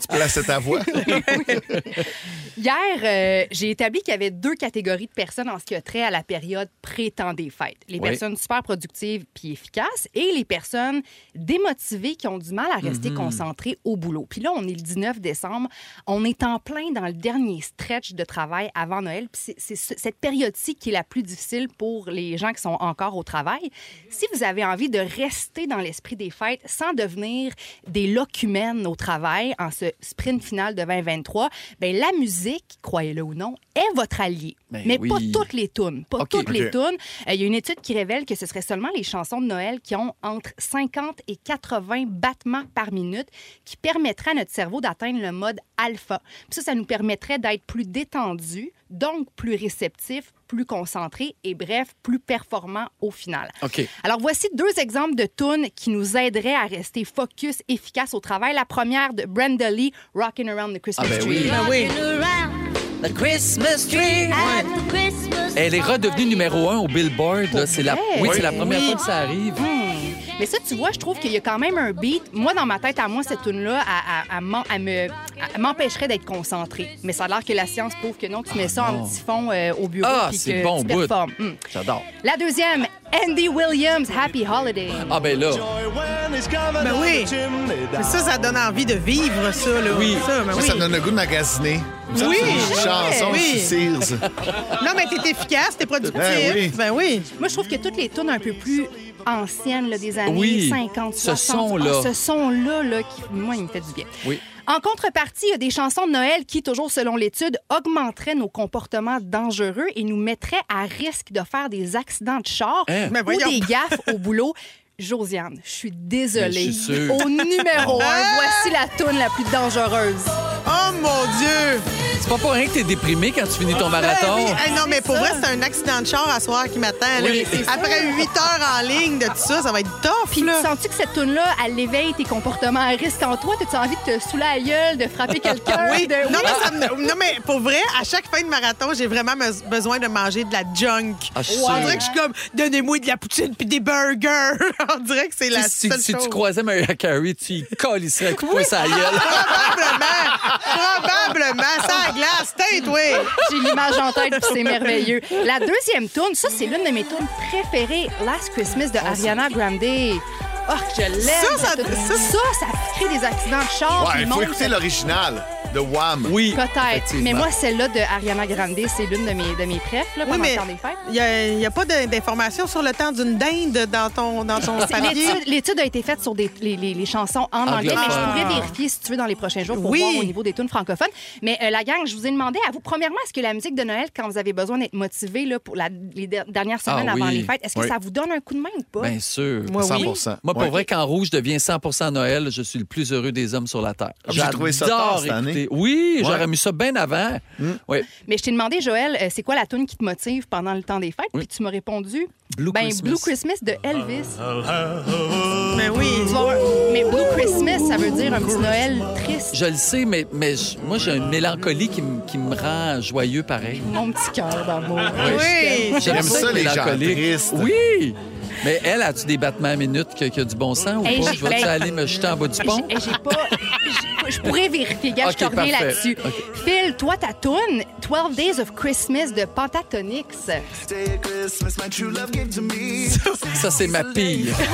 H: Tu places ta voix. [laughs]
F: Hier, euh, j'ai établi qu'il y avait deux catégories de personnes en ce qui a trait à la période pré-temps des fêtes. Les
L: Oui.
F: personnes super productives puis efficaces et les personnes démotivées qui ont du mal à rester
L: Mhm.
F: concentrées au boulot. Puis là, on est le 19 décembre. On est en plein dans le dernier stretch de travail avant Noël. Puis c'est- c'est ce- cette période-ci qui est la plus difficile pour les gens qui sont encore au travail. Si vous avez envie de rester dans l'esprit des fêtes sans devenir des locumènes au travail en ce sprint final de 2023, ben la musique, croyez-le ou non, est votre allié.
L: Ben
F: Mais
L: oui.
F: pas toutes les tunes. Pas toutes les tunes. Euh, Il y a une étude qui révèle que ce serait seulement les chansons de Noël qui ont entre 50 et 80 battements par minute qui permettraient à notre cerveau d'atteindre le mode alpha. Puis ça, ça nous permettrait d'être plus détendu, donc plus réceptif, plus concentré et bref, plus performant au final.
E: OK.
F: Alors voici deux exemples de tunes qui nous aideraient à rester focus, efficace au travail. La première de Brenda Lee, Rockin' Around the Christmas
E: Ah, ben
F: Tree.
E: oui.
M: Ben oui. The Christmas tree.
E: Elle est redevenue numéro un au Billboard. C'est la... Oui, c'est la première
F: Oui.
E: fois que ça arrive.
F: Mais ça, tu vois, je trouve qu'il y a quand même un beat. Moi, dans ma tête, à moi, cette tune-là, elle, elle- elle m'en- elle me- elle m'empêcherait d'être concentrée. Mais ça a l'air que la science prouve que non, tu mets ça
E: non.
F: en petit fond euh, au bureau
E: Ah, c'est bon
F: tu performes. Hum.
E: J'adore.
F: La deuxième, Andy Williams, Happy Holiday.
E: Ah, ben là.
G: Ben oui. Mais ça, ça donne envie de vivre, ça. Là.
E: Oui.
G: Ça, ben
H: Ça,
G: oui.
H: ça donne le goût de magasiner. Ça,
G: Oui,
H: c'est une chanson
G: Oui.
H: Sears.
G: Non, mais t'es efficace, t'es productif.
H: Ben oui.
G: Ben oui.
F: Moi, je trouve que toutes les tunes un peu plus anciennes là, des années
E: Oui.
F: 50,
E: Ce
F: 60,
E: son-là.
F: ah, ce son-là, là, qui, moi, il me fait du bien.
E: Oui.
F: En contrepartie, il y a des chansons de Noël qui, toujours selon l'étude, augmenteraient nos comportements dangereux et nous mettraient à risque de faire des accidents de char
E: Hein?
F: Ou des gaffes au boulot. [laughs] Josiane, je suis désolée.
E: Je suis sûr.
F: Au numéro un, voici la toune la plus dangereuse.
G: Oh mon Dieu!
E: C'est pas pour rien que t'es déprimé quand tu finis ton marathon.
G: Ben oui. Hey, non, mais pour vrai, c'est un accident de char à soir qui m'attend.
F: Oui.
G: Après 8 heures en ligne de tout ça, ça va être tough.
F: Puis
G: là.
F: sens-tu que cette toune-là, elle éveille tes comportements à risque en toi? T'as-tu envie de te saouler à la gueule, de frapper [laughs] quelqu'un?
G: Oui.
F: de-
G: Non, mais ça me- non, mais pour vrai, à chaque fin de marathon, j'ai vraiment me- besoin de manger de la junk.
E: Ah, je suis
G: On dirait que je suis comme, donnez-moi de la poutine puis des burgers. [laughs] [laughs] On dirait que c'est la
E: si,
G: seule
E: si
G: chose.
E: tu croisais Mariah Carey, tu y colisserais un coup de poing gueule. [laughs]
G: Probablement. Probablement. Ça glace. Tête, oui.
F: J'ai l'image en tête, puis c'est merveilleux. La deuxième tune, ça, c'est l'une de mes tunes préférées, Last Christmas de Ariana Grande. Oh, que je l'aime.
G: Ça, ça-
F: cette tune.
G: ça-
F: ça, ça crée des accidents de char.
H: Ouais, il faut écouter l'original de Wham.
E: Oui.
F: Peut-être. Mais moi, celle-là de Ariana Grande, c'est l'une de mes, de mes préf, là,
G: Oui,
F: pendant
G: mais
F: le temps des fêtes.
G: il n'y a, pas d'informations sur le temps d'une dinde dans ton, dans ton papier.
F: L'étude, a été faite sur des, les, les- les chansons en anglais, mais je pourrais vérifier si tu veux dans les prochains jours pour
G: Oui.
F: voir au niveau des tunes francophones. Mais euh, la gang, je vous ai demandé à vous, premièrement, est-ce que la musique de Noël, quand vous avez besoin d'être motivé là, pour la- les der- dernières semaines
E: Ah
F: avant
E: oui.
F: les fêtes, est-ce que
H: Oui.
F: ça vous donne un coup de main ou pas?
E: Bien sûr.
G: Moi, oui.
H: 100
E: Moi, pour vrai, quand Rouge devient 100% Noël, je suis le plus heureux des hommes sur la Terre.
H: Ah, j'ai trouvé ça tard cette
E: écouter- Oui,
H: Ouais.
E: j'aurais mis ça bien avant. Oui.
F: Mais je t'ai demandé, Joël, euh, c'est quoi la tune qui te motive pendant le temps des fêtes?
E: Oui.
F: Puis tu m'as répondu,
E: Blue
F: ben,
E: Christmas.
F: Blue Christmas de Elvis.
G: Mais oui.
F: Tu vas voir, mais Blue Christmas, ça veut dire un petit Noël triste.
E: Je le sais, mais, mais je- moi, j'ai une mélancolie qui, me- qui me rend joyeux pareil.
F: Mon petit cœur d'amour.
G: Oui.
E: J'aime
H: J'aime ça, les gens tristes.
E: Oui! Mais elle, as-tu des battements à minute qui, qui a du bon sens ou
F: Hey,
E: pas? Je vais-tu
F: ben-
E: aller me jeter en bas du pont?
F: J'ai pas. [laughs] Je pourrais vérifier, gars, je te reviens là-dessus. Phil, toi, ta toune, 12 Days of Christmas de Pentatonix. [laughs]
E: Ça, c'est ma pille. [laughs]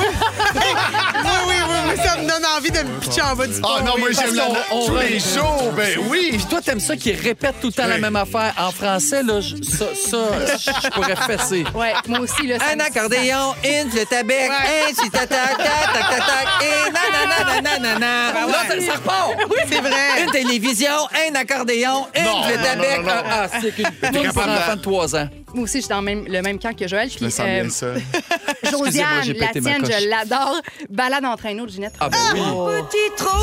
G: Oui, oui, oui, oui, ça me donne envie de me pitcher en bas du pont.
H: Ah non, moi, j'aime la
E: on
H: tous les jours. Ben oui.
E: Puis toi, t'aimes ça qui répète tout le temps la même affaire. En français, là, je- ça, ça je je pourrais fesser.
F: Ouais, moi aussi, là. ça
E: Un accordéon, une à bec, un si ta ta ta tac tac tac et nanana nanana.
G: Ben ouais.
E: Là, ça, ça repart. [laughs]
G: Oui, c'est vrai.
E: Une télévision, un accordéon, une
H: Non,
E: flûte à
H: non,
E: bec.
H: non, non, non.
E: Ah, ah, c'est qu'une
H: capable
E: un
H: de-
E: enfant de 3 ans.
F: Moi aussi, je suis dans le même, le même camp que Joël.
H: Je me sens bien seul. [laughs]
E: Excusez-moi,
F: Josiane,
E: j'ai
F: la
E: pété ma
F: tienne,
E: coche.
F: je l'adore. Balade en traîneau de Ginette.
E: Ah, ben oui.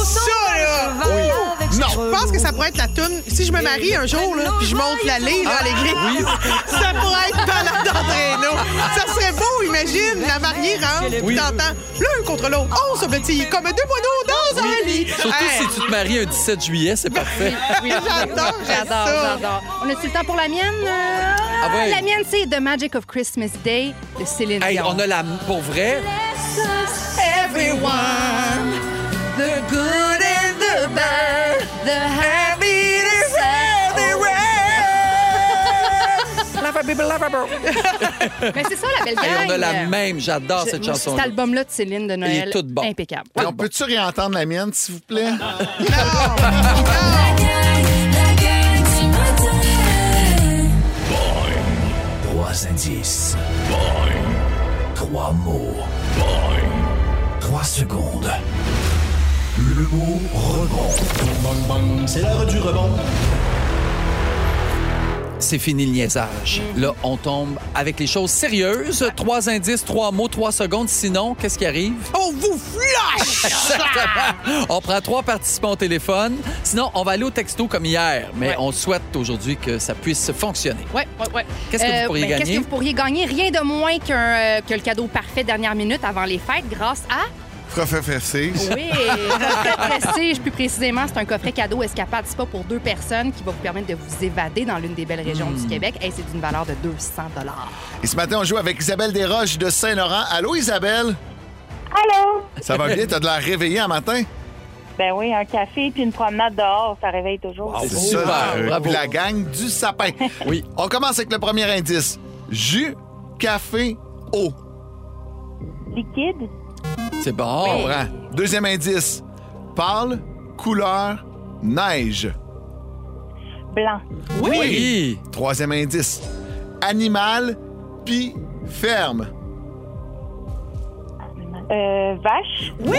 G: Ça, là.
H: Non.
G: Je pense que ça pourrait être la toune. Si je me marie un jour, là, puis je monte l'allée là, à l'église, ça pourrait être balade d'entraîneau. Ça serait beau, imagine. La mariée rentre, puis
E: Oui.
G: t'entends l'un contre l'autre. Oh, ce petit, comme deux moineaux dans un lit.
E: Surtout
G: Hey,
E: si tu te maries un 17 juillet, c'est parfait.
F: Oui,
G: J'adore
F: J'adore,
G: ça.
F: j'adore. On a-tu le temps pour la mienne? Euh,
E: Ah ouais.
F: La mienne, c'est The Magic of Christmas Day de Céline
E: Hey,
F: Dion.
E: on a la pour vrai?
F: Everyone, the good and the bad, the happiness [laughs] Mais c'est ça, la belle gang.
E: Hey, on a la même. J'adore cette
F: moi,
E: chanson.
F: Cet album-là de Céline de Noël,
E: est tout bon.
F: impeccable.
H: Et on peut-tu réentendre la mienne, s'il vous plaît?
B: Trois indices. Boing. Trois mots. Boing. Trois secondes. Le mot rebond. C'est l'heure du rebond.
E: C'est fini le niaisage. Là, on tombe avec les choses sérieuses. Trois indices, trois mots, trois secondes. Sinon, qu'est-ce qui arrive?
G: On vous flush! [laughs]
E: On prend trois participants au téléphone. Sinon, on va aller au texto comme hier. Mais
F: Ouais.
E: on souhaite aujourd'hui que ça puisse fonctionner.
F: Ouais, ouais, ouais.
E: Qu'est-ce que vous pourriez
F: ben, Qu'est-ce
E: gagner?
F: que vous pourriez gagner? Rien de moins qu'un, euh, que le cadeau parfait dernière minute avant les fêtes grâce à...
H: Coffre Prestige.
F: Oui, coffret prestige. Plus précisément, c'est un coffret cadeau escapade spa pour deux personnes qui va vous permettre de vous évader dans l'une des belles régions
E: Hmm.
F: du Québec. Et c'est d'une valeur de 200
H: Et ce matin, on joue avec Isabelle Desroches de Saint-Laurent. Allô, Isabelle?
L: Allô?
H: Ça va bien? T'as de l'air réveillé un matin?
L: Ben oui, un café puis une promenade dehors, ça réveille toujours.
H: C'est
E: Super,
H: ça, euh,
E: bravo.
H: puis la gang du sapin. [laughs]
E: Oui.
H: On commence avec le premier indice. Jus, café, eau.
L: Liquide,
E: C'est bon.
H: On prend. Deuxième indice. Pâle, couleur, neige.
L: blanc,
E: Oui.
H: Troisième indice. Animal, puis ferme.
L: euh, vache,
H: Oui!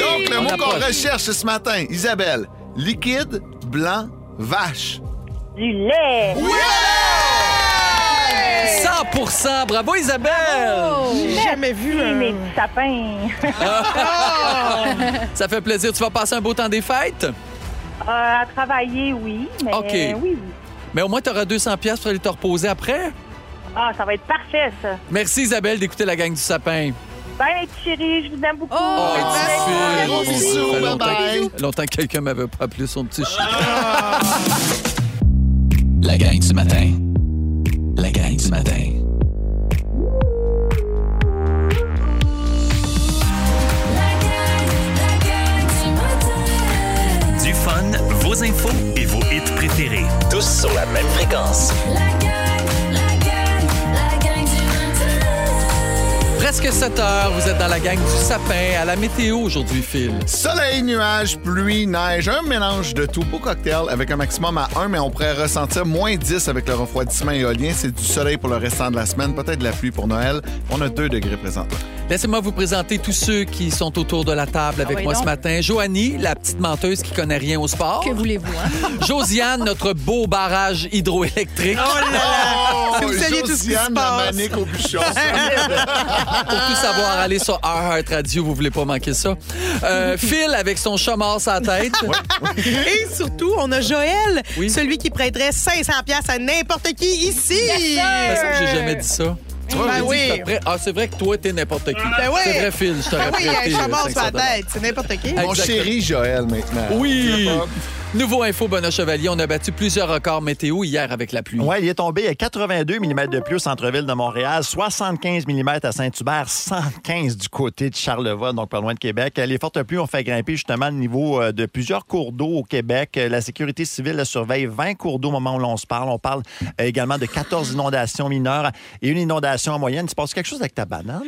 H: Donc, le
E: On
H: mot qu'on recherche ce matin, Isabelle. Liquide, blanc, vache.
L: du lait.
E: 100 Bravo, Isabelle!
G: J'ai jamais vu un...
L: mes petits sapins. [laughs]
E: Ça fait plaisir. Tu vas passer un beau temps des fêtes?
L: Euh, à travailler, oui, mais
E: OK.
L: oui, oui.
E: Mais au moins, tu auras 200 pièces pour aller te reposer après?
L: Ah, ça va être parfait, ça.
E: Merci Isabelle d'écouter la gang du sapin.
L: Bye, mes petits chéris, je vous aime beaucoup.
E: Oh,
L: Bye.
E: Gros
L: Bye.
E: bisous. Longtemps,
L: Bye.
E: longtemps que quelqu'un m'avait pas appelé son petit chien.
B: La gang du matin. La gang du matin.
N: Du fun, vos infos et vos hits préférés.
D: Tous sur la même fréquence.
E: Presque 7 heures, vous êtes dans la gang du sapin. À la météo aujourd'hui, Phil.
H: Soleil, nuages, pluie, neige, un mélange de tout, beau cocktail avec un maximum à 1, mais on pourrait ressentir moins 10 avec le refroidissement éolien. C'est du soleil pour le restant de la semaine, peut-être de la pluie pour Noël. On a 2 degrés présentement.
E: Laissez-moi vous présenter tous ceux qui sont autour de la table avec
F: oui,
E: moi ce matin. Joanie, la petite menteuse qui connaît rien au sport.
F: Que voulez-vous, hein? [laughs]
E: Josiane, notre beau barrage hydroélectrique.
G: Oh là là! Vous
H: Oh,
G: saviez tout ce qui se
H: Josiane, la
G: passe.
H: manique au bûchon. [laughs]
E: Pour tout savoir, allez sur iHeart Radio, vous voulez pas manquer ça. Euh, [laughs] Phil avec son chômeur à la tête.
G: Et surtout, on a Joël,
E: Oui.
G: celui qui prêterait 500 pièces à n'importe qui ici.
E: Que j'ai jamais dit ça. Tu vois,
G: Ben
E: j'ai dit
G: oui.
E: que t'as prêt- Ah, c'est vrai que toi, t'es n'importe qui.
G: Ben oui.
E: C'est vrai, Phil, je t'aurais
G: Ben oui,
E: prêté,
G: un
E: euh,
G: chômeur sur
E: 500
G: la tête, c'est n'importe qui.
H: Mon
E: Exactement.
H: chéri Joël, maintenant.
E: Oui. Nouveau info, Benoît Chevalier. On a battu plusieurs records météo hier avec la pluie.
I: Oui, il est tombé à 82 mm de pluie au centre-ville de Montréal, 75 mm à Saint-Hubert, 115 du côté de Charlevoix, donc pas loin de Québec. Les fortes pluies ont fait grimper justement le niveau euh, de plusieurs cours d'eau au Québec. La sécurité civile surveille 20 cours d'eau au moment où l'on se parle. On parle euh, également de 14 inondations mineures et une inondation en moyenne. Il se passe quelque chose avec ta banane?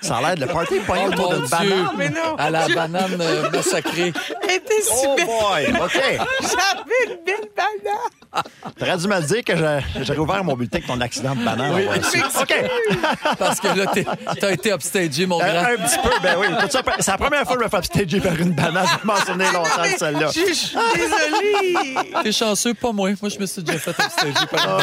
I: Ça a l'air de le party pogné
E: Oh
I: autour d'une banane.
G: Mais non.
E: À la banane euh, massacrée.
G: Elle était
I: Oh
G: belle.
I: boy! OK.
G: J'avais une belle banane.
I: T'aurais dû me le dire que j'ai- j'aurais ouvert mon bulletin avec ton accident de banane.
E: Oui.
I: OK.
E: Parce que là, t'as été upstagé, mon
I: Euh,
E: grand.
I: un petit peu, ben oui. C'est la première fois que je me fais upstager par une banane. Je m'en souvenais longtemps de celle-là.
G: Je je suis désolée.
E: T'es chanceux, pas moi. Moi, je me suis déjà fait upstager par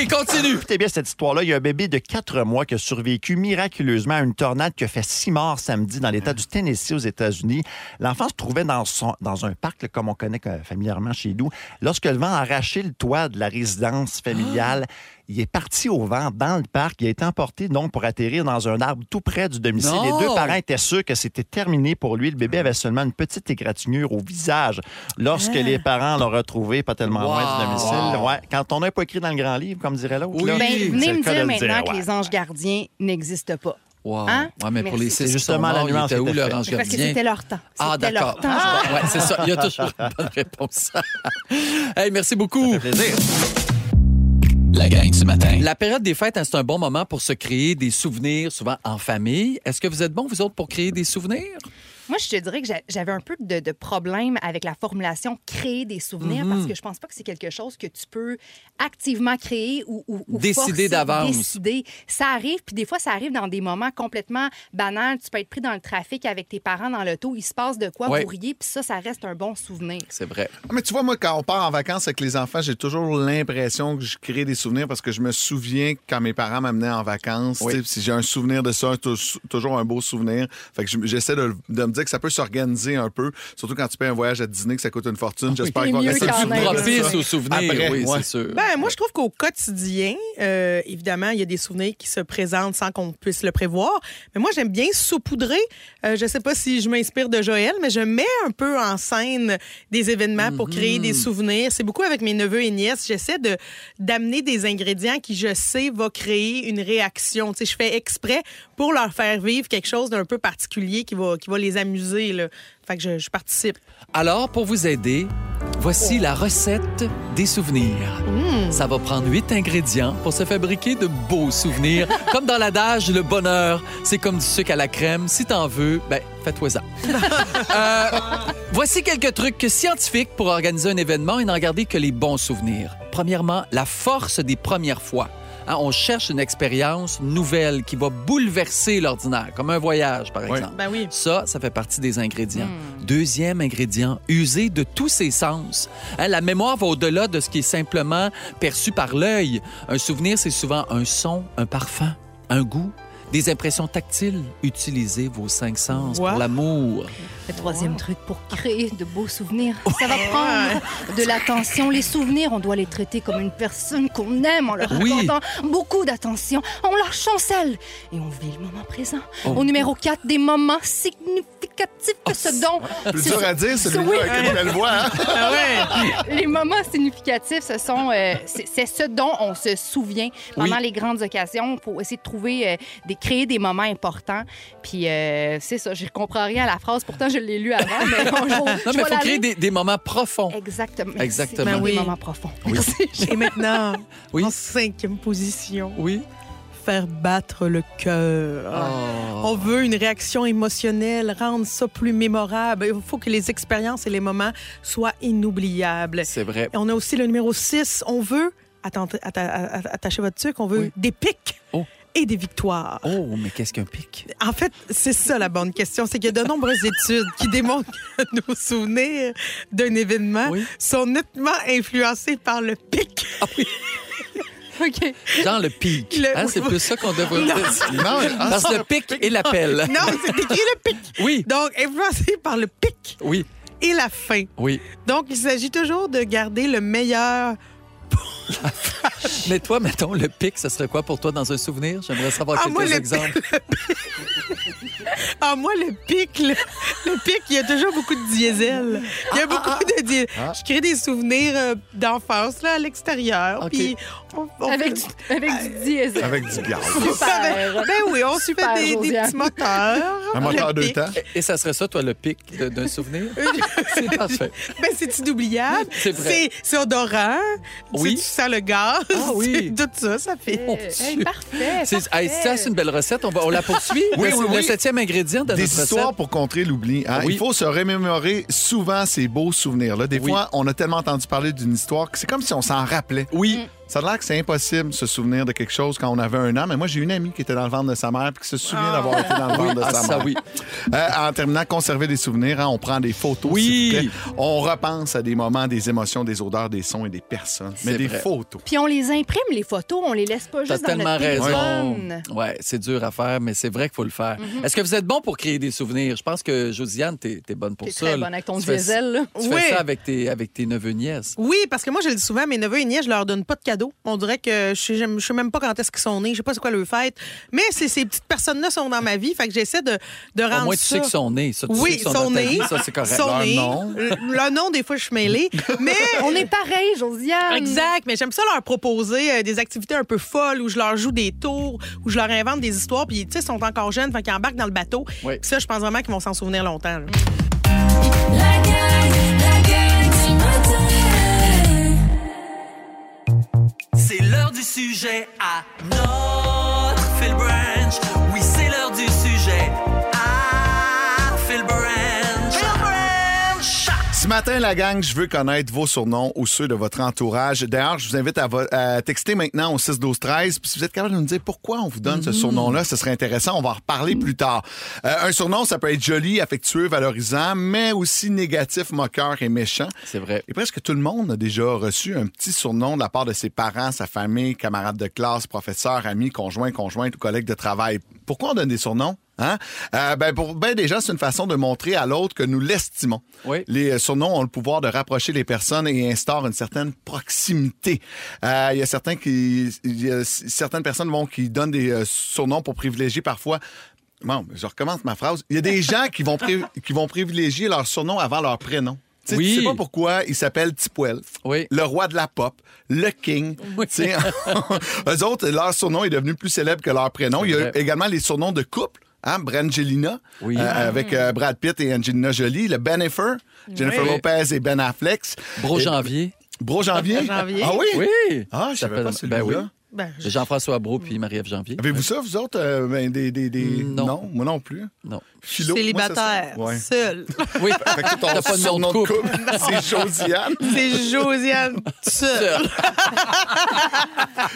I: Écoutez bien cette histoire-là. Il y a un bébé de 4 mois qui a survécu miraculeusement à une tornade qui a fait six morts samedi dans l'État du Tennessee aux États-Unis. L'enfant se trouvait dans, dans un parc, comme on connaît euh, familièrement chez nous. Lorsque le vent a arraché le toit de la résidence familiale, il est parti au vent dans le parc. Il a été emporté donc pour atterrir dans un arbre tout près du domicile.
E: Non.
I: Les deux parents étaient sûrs que c'était terminé pour lui. Le bébé avait seulement une petite égratignure au visage lorsque les parents l'ont retrouvé pas tellement loin
E: Wow.
I: du domicile. Ouais, quand on n'a pas écrit dans le grand livre, comme dirait l'autre.
E: Oui.
I: là,
F: Ben, venez me dire maintenant
I: dire,
F: que
I: ouais.
F: les anges gardiens n'existent pas.
E: Wow.
F: Hein?
E: Ouais, mais pour les six
I: justement la
E: morts,
I: nuance
E: était où, leur ange
F: Parce que
E: gardien?
F: c'était leur temps.
E: Ah, d'accord. Ah, ouais, c'est ça. Il y a toujours une bonne réponse. [laughs] hey, merci beaucoup.
I: Plaisir.
B: La gang du matin.
E: La période des fêtes, hein, c'est un bon moment pour se créer des souvenirs, souvent en famille. Est-ce que vous êtes bons, vous autres, pour créer des souvenirs?
F: Moi, je te dirais que j'a- j'avais un peu de, de problème avec la formulation créer des souvenirs parce que je pense pas que c'est quelque chose que tu peux activement créer ou, ou- ou
E: Décider d'avance.
F: Décider. Ça arrive, puis des fois, ça arrive dans des moments complètement banals. Tu peux être pris dans le trafic avec tes parents dans l'auto, il se passe de quoi,
E: Ouais.
F: vous riez, puis ça, ça reste un bon souvenir.
E: C'est vrai.
H: Ah, Mais tu vois, moi, quand on part en vacances avec les enfants, j'ai toujours l'impression que je crée des souvenirs parce que je me souviens quand mes parents m'amenaient en vacances.
E: Oui.
H: Si j'ai un souvenir de ça, tou- toujours un beau souvenir. Fait que je- j'essaie de, de me dire que ça peut s'organiser un peu. Surtout quand tu payes un voyage à Disney que ça coûte une fortune. J'espère
F: C'est
H: qu'il va rester
E: Propice aux souvenirs,
H: Après,
E: oui,
H: ouais.
E: c'est sûr.
G: Ben, moi, je trouve qu'au quotidien, euh, évidemment, il y a des souvenirs qui se présentent sans qu'on puisse le prévoir. Mais moi, j'aime bien saupoudrer. Euh, je sais pas si je m'inspire de Joël, mais je mets un peu en scène des événements pour créer des souvenirs. C'est beaucoup avec mes neveux et nièces. J'essaie de d'amener des ingrédients qui, je sais, va créer une réaction. Tu sais, je fais exprès pour leur faire vivre quelque chose d'un peu particulier qui va, qui va les amuser. Là. Fait que je, je participe.
E: Alors, pour vous aider, voici la recette des souvenirs. Ça va prendre huit ingrédients pour se fabriquer de beaux souvenirs. [laughs] comme dans l'adage, le bonheur, c'est comme du sucre à la crème. Si t'en veux, ben, fais-toi ça. [laughs] Euh, voici quelques trucs scientifiques pour organiser un événement et n'en garder que les bons souvenirs. Premièrement, la force des premières fois. Hein, on cherche une expérience nouvelle qui va bouleverser l'ordinaire, comme un voyage, par exemple.
G: Ben oui.
E: Ça, ça fait partie des ingrédients. Deuxième ingrédient, user de tous ses sens. Hein, la mémoire va au-delà de ce qui est simplement perçu par l'œil. Un souvenir, c'est souvent un son, un parfum, un goût. Des impressions tactiles. Utilisez vos cinq sens
F: Wow.
E: pour l'amour.
F: Le troisième truc pour créer de beaux souvenirs, ça va prendre de l'attention. Les souvenirs, on doit les traiter comme une personne qu'on aime en leur
M: Oui.
F: accordant beaucoup d'attention. On leur chancelle et on vit le moment présent.
H: Oh.
F: Au numéro 4, des moments significatifs, ce dont...
H: Plus
F: c'est-
H: dur à dire, celui-là,
F: Oui.
H: avec une belle voix. hein? [laughs]
F: Ah [laughs] Les moments significatifs, ce sont, euh, c'est ce dont on se souvient pendant
E: Oui.
F: les grandes occasions pour essayer de trouver, euh, des, créer des moments importants. Puis euh, c'est ça, je comprends rien à la phrase. Pourtant, je l'ai lu avant, mais [laughs] bon, je,
E: Non,
F: je
E: mais il faut créer des, des moments profonds.
F: Exactement.
E: Exactement. Ben
F: des
E: oui.
F: moments profonds.
E: Oui.
G: Et maintenant, en cinquième position,
E: Oui.
G: Faire battre le cœur.
E: Oh.
G: On veut une réaction émotionnelle, rendre ça plus mémorable. Il faut que les expériences et les moments soient inoubliables.
E: C'est vrai.
G: Et on a aussi le numéro 6. On veut, attendez, atta- attachez votre truc, on veut des pics
E: Oh.
G: et des victoires.
E: Oh, mais qu'est-ce qu'un pic?
G: En fait, c'est ça la bonne question. C'est qu'il y a de nombreuses études qui démontrent [laughs] que nos souvenirs d'un événement sont nettement influencés par le pic. [laughs] OK.
E: Genre le pic.
G: Le-
E: Hein, c'est plus ça qu'on devrait
G: Non.
E: dire. [laughs]
H: Non,
E: Parce que le pic et l'appel. [laughs]
G: Non, c'est écrit le pic.
E: Oui.
G: Donc, influencé par le pic
E: Oui.
G: et la fin.
E: Oui.
G: Donc, il s'agit toujours de garder le meilleur.
E: Mais toi, mettons, le pic, ce serait quoi pour toi dans un souvenir? J'aimerais savoir
G: Ah,
E: quelques
G: moi, le
E: exemples. [laughs]
G: Ah, moi, le pic, le, le pic, il y a toujours beaucoup de diesel. Il y a beaucoup de diesel.
H: Ah.
G: Je crée des souvenirs euh, d'enfance, là, à l'extérieur.
E: OK.
G: Puis, on- on
F: Avec du, avec du diesel.
H: Avec du gaz.
F: Super.
G: Ben oui, on se
F: Super,
G: fait des, des
F: Josiane.
G: petits moteurs.
H: Un moteur
G: Le
H: deux
G: pic.
H: temps.
E: Et ça serait ça, toi, le pic de- d'un souvenir? [laughs] c'est parfait.
G: Ben, c'est inoubliable.
E: C'est vrai.
G: C'est- C'est odorant.
E: Oui.
G: Tu sens le gaz.
E: Ah oui. [laughs]
G: C'est Tout ça, ça fait.
E: Mon
F: Hey,
E: Dieu.
F: parfait.
E: C'est-
F: parfait.
E: hey, ça, c'est une belle recette. On, va, on la poursuit?
H: Oui,
E: Le-
H: oui,
E: Le
H: oui.
E: Septième ingrédient de
H: Des
E: notre
H: histoires
E: recette.
H: pour contrer l'oubli. hein.
E: Oui.
H: Il faut se remémorer souvent ces beaux souvenirs-là. Des
E: Oui.
H: fois, on a tellement entendu parler d'une histoire que c'est comme si on s'en rappelait.
E: Oui.
H: Ça a l'air que c'est impossible de se souvenir de quelque chose quand on avait un an, mais moi, j'ai une amie qui était dans le ventre de sa mère puis qui se souvient d'avoir été dans le ventre de
E: Ah,
H: sa
E: ça,
H: mère.
E: oui.
H: Euh, en terminant, conserver des souvenirs, hein, on prend des photos.
E: Oui.
H: s'il vous plaît. On repense à des moments, des émotions, des odeurs, des sons et des personnes. Mais des
E: vrai.
H: photos.
F: Puis on les imprime, les photos, on les laisse pas
E: T'as
F: juste dans
E: tellement
F: notre
E: raison.
F: téléphone.
E: Ouais, c'est dur à faire, mais c'est vrai qu'il faut le faire.
F: Mhm.
E: Est-ce que vous êtes bon pour créer des souvenirs? Je pense que Josiane, t'es es bonne pour
F: T'es
E: ça.
F: très
E: là.
F: bonne avec ton
E: Tu fais-
F: diesel, là.
E: Tu
G: Oui.
E: fais ça avec tes, avec tes neveux nièces.
G: Oui, parce que moi, je le dis souvent, mes neveux et nièces, je leur donne pas de cadeaux. On dirait que je sais, je sais même pas quand est-ce qu'ils sont nés, je sais pas c'est quoi leur fête. Mais ces petites personnes-là sont dans ma vie, fait que j'essaie de, de rendre
E: Au moins, tu
G: ça-
E: sais qu'ils sont nés. Ça, tu sais
G: oui,
E: qu'ils sont
G: nés.
E: ça, c'est correct.
G: Sont
E: Leur
G: nés.
E: nom.
G: Le- Leur nom, des fois, je suis mêlée. [laughs] Mais
F: On est pareil, Josiane.
G: Exact, mais j'aime ça leur proposer euh, des activités un peu folles où je leur joue des tours, où je leur invente des histoires, puis tu sais, ils sont encore jeunes, fait qu'ils embarquent dans le bateau.
E: Oui.
G: Puis ça, je pense vraiment qu'ils vont s'en souvenir longtemps. là.
M: Du
N: sujet à notre Phil Branch.
H: Ce matin, la gang, je veux connaître vos surnoms ou ceux de votre entourage. D'ailleurs, je vous invite à, à texter maintenant au 6 12 13 Puis si vous êtes capable de nous dire pourquoi on vous donne ce surnom-là, ce serait intéressant. On va en reparler plus tard. Euh, un surnom, ça peut être joli, affectueux, valorisant, mais aussi négatif, moqueur et méchant.
E: C'est vrai.
H: Et presque tout le monde a déjà reçu un petit surnom de la part de ses parents, sa famille, camarades de classe, professeurs, amis, conjoints, conjointes ou collègues de travail. Pourquoi on donne des surnoms? Hein? Euh, ben pour ben déjà, c'est une façon de montrer à l'autre que nous l'estimons.
E: Oui.
H: Les euh, surnoms ont le pouvoir de rapprocher les personnes et instaurent une certaine proximité. Euh, Il y a certains qui, y a certaines personnes vont qui donnent des surnoms pour privilégier parfois. Bon, je recommence ma phrase. Il y a des gens qui vont [laughs] qui vont privilégier leur surnom avant leur prénom.
E: Oui.
H: Tu sais pas pourquoi il s'appelle Tipwell,
E: Oui.
H: le roi de la pop, le king.
E: Oui. [laughs]
H: Eux autres, leur surnom est devenu plus célèbre que leur prénom. Il y a également les surnoms de couple. Hein, Brangelina,
E: Oui.
H: euh, avec euh, Brad Pitt et Angelina Jolie. Le Benifer, Jennifer
E: Oui.
H: Lopez et Ben Affleck.
E: Bro
H: Et-
E: janvier.
H: Bro Janvier?
G: Janvier.
H: Ah oui?
E: Oui.
H: Ah, je savais pas celui-là.
E: Ben oui.
G: Ben, je-
E: Jean-François Bro puis Marie-Ève Janvier.
H: Avez-vous ça, vous autres? euh, ben, des, des, des...
E: Non.
H: moi non plus.
E: Non.
H: Philo,
G: célibataire.
H: Ouais.
G: seul. [laughs]
E: Oui.
H: Fait que ton
E: T'as pas de nom de couple.
H: c'est Josiane.
G: C'est Josiane seul. [laughs]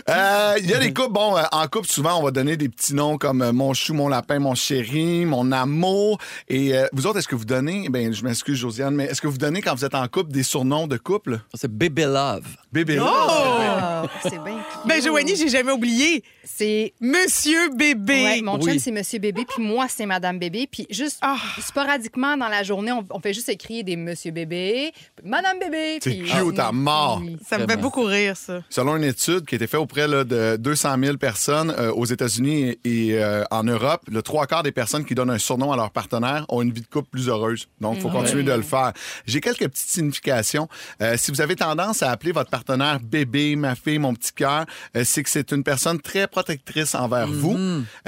H: Euh, Il y a des couples, bon, euh, en couple, souvent, on va donner des petits noms comme euh, mon chou, mon lapin, mon chéri, mon amour. Et euh, vous autres, est-ce que vous donnez, ben, je m'excuse, Josiane, mais est-ce que vous donnez, quand vous êtes en couple, des surnoms de couple?
E: C'est Baby Love.
H: Bébé.
G: Oh!
F: Ah, c'est bien.
G: Ben, je j'ai jamais oublié.
F: C'est
G: Monsieur Bébé.
F: Ouais, mon chum,
E: Oui.
F: c'est Monsieur Bébé, puis moi, c'est Madame Bébé. Puis juste
G: Ah.
F: sporadiquement dans la journée, on, on fait juste écrire des Monsieur Bébé, Madame Bébé.
H: C'est cute à mort.
F: Oui.
G: Ça me fait beaucoup rire, ça.
H: Selon une étude qui a été faite auprès là, de 200 000 personnes euh, aux États-Unis et, et, euh, en Europe, le trois quarts des personnes qui donnent un surnom à leur partenaire ont une vie de couple plus heureuse. Donc, il faut continuer de le faire. J'ai quelques petites significations. Euh, si vous avez tendance à appeler votre partenaire bébé, ma fille, mon petit cœur, euh, c'est que c'est une personne très protectrice envers vous.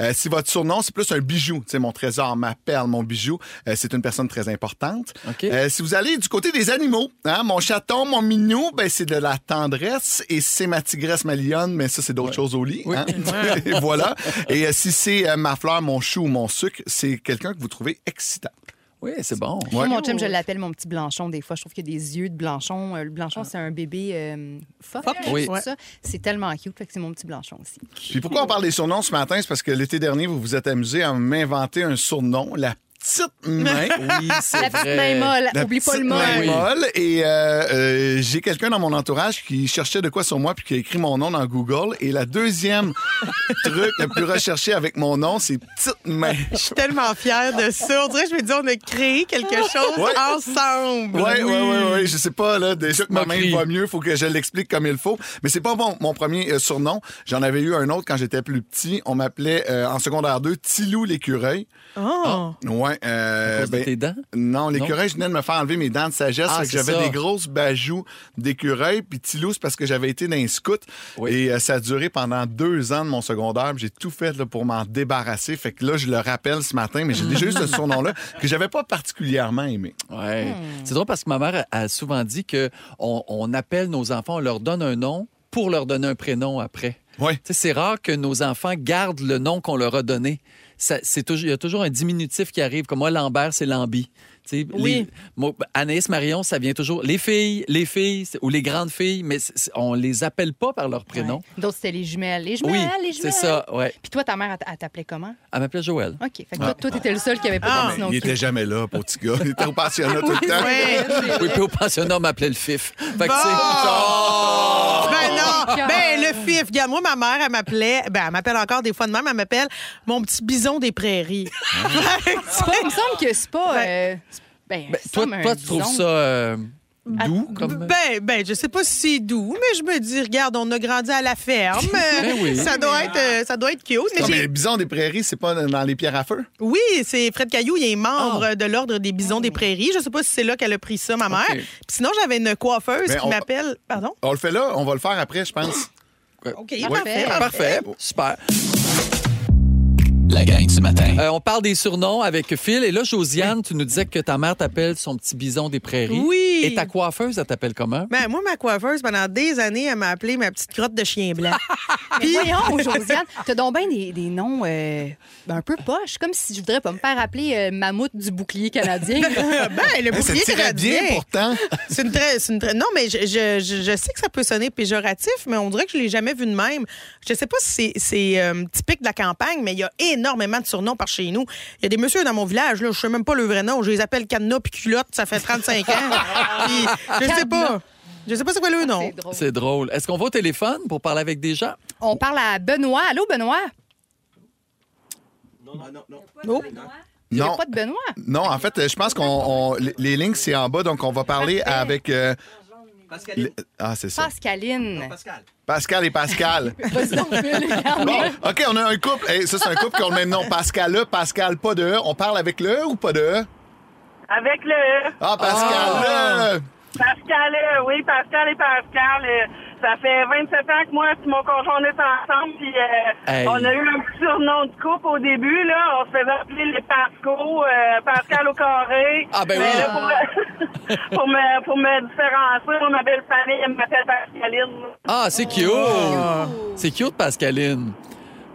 H: Euh, si votre surnom, c'est plus un bijou, tu sais, mon trésor, ma perle, mon bijou, euh, c'est une personne très importante. Euh, si vous allez du côté des animaux, hein, mon chaton, mon minou, ben, c'est de la tendresse. Et si c'est ma tigresse, ma lionne, mais ça, c'est d'autres choses au lit. hein. [laughs] [laughs] Et voilà. Et si c'est ma fleur, mon chou ou mon sucre, c'est quelqu'un que vous trouvez excitant.
E: Oui, c'est bon.
F: Moi, mon chum, je l'appelle mon petit Blanchon. Des fois, je trouve qu'il y a des yeux de Blanchon. Euh, Le Blanchon, c'est un bébé euh.
E: Oui.
F: c'est ça. C'est tellement cute. Fait que c'est mon petit Blanchon aussi.
H: Puis pourquoi on parle des surnoms ce matin? C'est parce que l'été dernier, vous vous êtes amusé à m'inventer un surnom, la petite main. [laughs]
E: Oui, c'est
F: La petite
E: vrai.
F: main molle.
H: La
F: Oublie pas le molle.
H: main molle. Et euh, euh, j'ai quelqu'un dans mon entourage qui cherchait de quoi sur moi puis qui a écrit mon nom dans Google. Et la deuxième [laughs] truc le plus recherché avec mon nom, c'est petite main.
G: Je suis tellement fière de ça. On dirait je me dis, on a créé quelque chose
H: Ouais.
G: ensemble.
H: Oui, oui, oui, oui. Je sais pas, là, déjà que ma main
E: moquerie.
H: va mieux, faut que je l'explique comme il faut. Mais c'est pas bon, mon premier euh, surnom. J'en avais eu un autre quand j'étais plus petit. On m'appelait, euh, en secondaire 2, Tilou l'écureuil.
G: Oh.
H: Ouais. Euh,
E: À cause de tes dents?
H: Non, l'écureuil, je venais de me faire enlever mes dents de sagesse.
E: Ah,
H: fait que
E: c'est
H: j'avais des grosses bajoux d'écureuil. Puis Tilou, c'est parce que j'avais été dans un scout.
E: Oui.
H: Et euh, ça a duré pendant deux ans de mon secondaire. J'ai tout fait là, pour m'en débarrasser. Fait que là, je le rappelle ce matin, mais j'ai déjà eu ce surnom-là [laughs] que j'avais pas particulièrement aimé.
E: Ouais. C'est drôle parce que ma mère a souvent dit que on, on appelle nos enfants, on leur donne un nom pour leur donner un prénom après. Sais, C'est rare que nos enfants gardent le nom qu'on leur a donné. Il y a toujours un diminutif qui arrive. Comme moi, Lambert, c'est Lambi.
G: Oui.
E: les- moi, Anaïs Marion, ça vient toujours. Les filles, les filles ou les grandes filles, mais on les appelle pas par leur prénom.
F: Ouais. D'autres, c'était les jumelles. Les jumelles,
E: Oui,
F: les jumelles.
E: c'est ça, ouais.
F: Puis toi, ta mère, elle t'appelait comment?
E: Elle m'appelait Joël.
F: OK. Fait que toi, toi, t'étais le seul qui avait pas
G: Ah,
F: de nom
H: Il était jamais là, pour petit gars. Il était au [laughs] pensionnat tout le temps.
G: Ouais. [laughs]
E: Oui, puis au pensionnat, on m'appelait le FIF. Fait que,
G: Bon!
E: tu sais, oh!
G: Ben non! Ben le fif. Regarde, moi, ma mère, elle m'appelait, ben elle m'appelle encore des fois de même, elle m'appelle mon petit bison des prairies. [laughs]
F: C'est pas- Il me semble que c'est pas. euh, c'est- ben,
E: Ben, toi, tu trouves ça euh, doux? Comme...
G: Ben, ben, je sais pas si c'est doux, mais je me dis, regarde, on a grandi à la ferme. [laughs]
E: Ben oui. [laughs]
G: Ça doit être, euh, ça doit être cute. Mais
H: Non, mais le bison des prairies, c'est pas dans les pierres à feu?
G: Oui, c'est Fred Caillou, il est membre
E: Ah.
G: de l'Ordre des bisons des prairies. Je sais pas si c'est là qu'elle a pris ça, ma mère. Sinon, j'avais une coiffeuse
H: Mais
G: qui
H: on-
G: m'appelle. Pardon?
H: On le fait là, on va le faire après, je pense.
G: OK,
F: Parfait.
E: Parfait, super.
B: La gang du matin.
E: Euh, on parle des surnoms avec Phil. Et là, Josiane, tu nous disais que ta mère t'appelle son petit bison des prairies.
G: Oui.
E: Et ta coiffeuse, elle t'appelle comment?
G: Ben, moi, ma coiffeuse, pendant des années, elle m'a appelé ma petite crotte de chien blanc. [laughs] [laughs]
F: Mais voyons, [laughs] Josiane, t'as donc bien des, des noms euh, un peu poches, comme si je voudrais pas me faire appeler euh, Mammouth du bouclier canadien.
G: ben, le bouclier
H: tirait
G: canadien.
H: bien pourtant.
G: C'est une très, c'est une très- Non, mais je, je- je- je sais que ça peut sonner péjoratif, mais on dirait que je l'ai jamais vu de même. Je sais pas si c'est, c'est, euh, typique de la campagne, mais il y a énormément de surnoms par chez nous. Il y a des messieurs dans mon village, là, je sais même pas le vrai nom. Je les appelle Cadenas puis Culotte, ça fait 35 ans. [laughs] Puis, je sais pas. Je sais pas c'est quoi le nom.
F: C'est drôle.
E: C'est drôle. Est-ce qu'on va au téléphone pour parler avec des gens?
F: On parle à Benoît. Allô, Benoît?
G: Oh.
F: Il n'y a
H: Non.
F: pas de Benoît?
H: Non, en fait, euh, je pense qu'on on- les- les lignes c'est en bas, donc on va parler avec. Le- ah, c'est ça.
F: Pascaline.
H: Pascal et Pascal. [laughs]
F: Phil, regarde.
H: Bon, OK, on a un couple. Hey, ça, c'est un couple qui a le même nom. Pascal E, Pascal pas de E. On parle avec le E ou pas de E?
L: Avec le
H: Ah, Pascal E!
L: Pascal, euh, oui, Pascal et Pascal. Ça fait 27 ans que moi et mon conjoint on est ensemble. Puis euh,
E: Hey.
L: on a eu un petit surnom de couple au début. là. On se faisait appeler les Pasco, euh, Pascal au carré.
E: Ah, ben
L: Mais
E: oui.
L: là, pour, pour me, pour me différencier, moi, ma belle famille, elle m'appelle Pascaline.
E: Ah, c'est cute! C'est cute, Pascaline.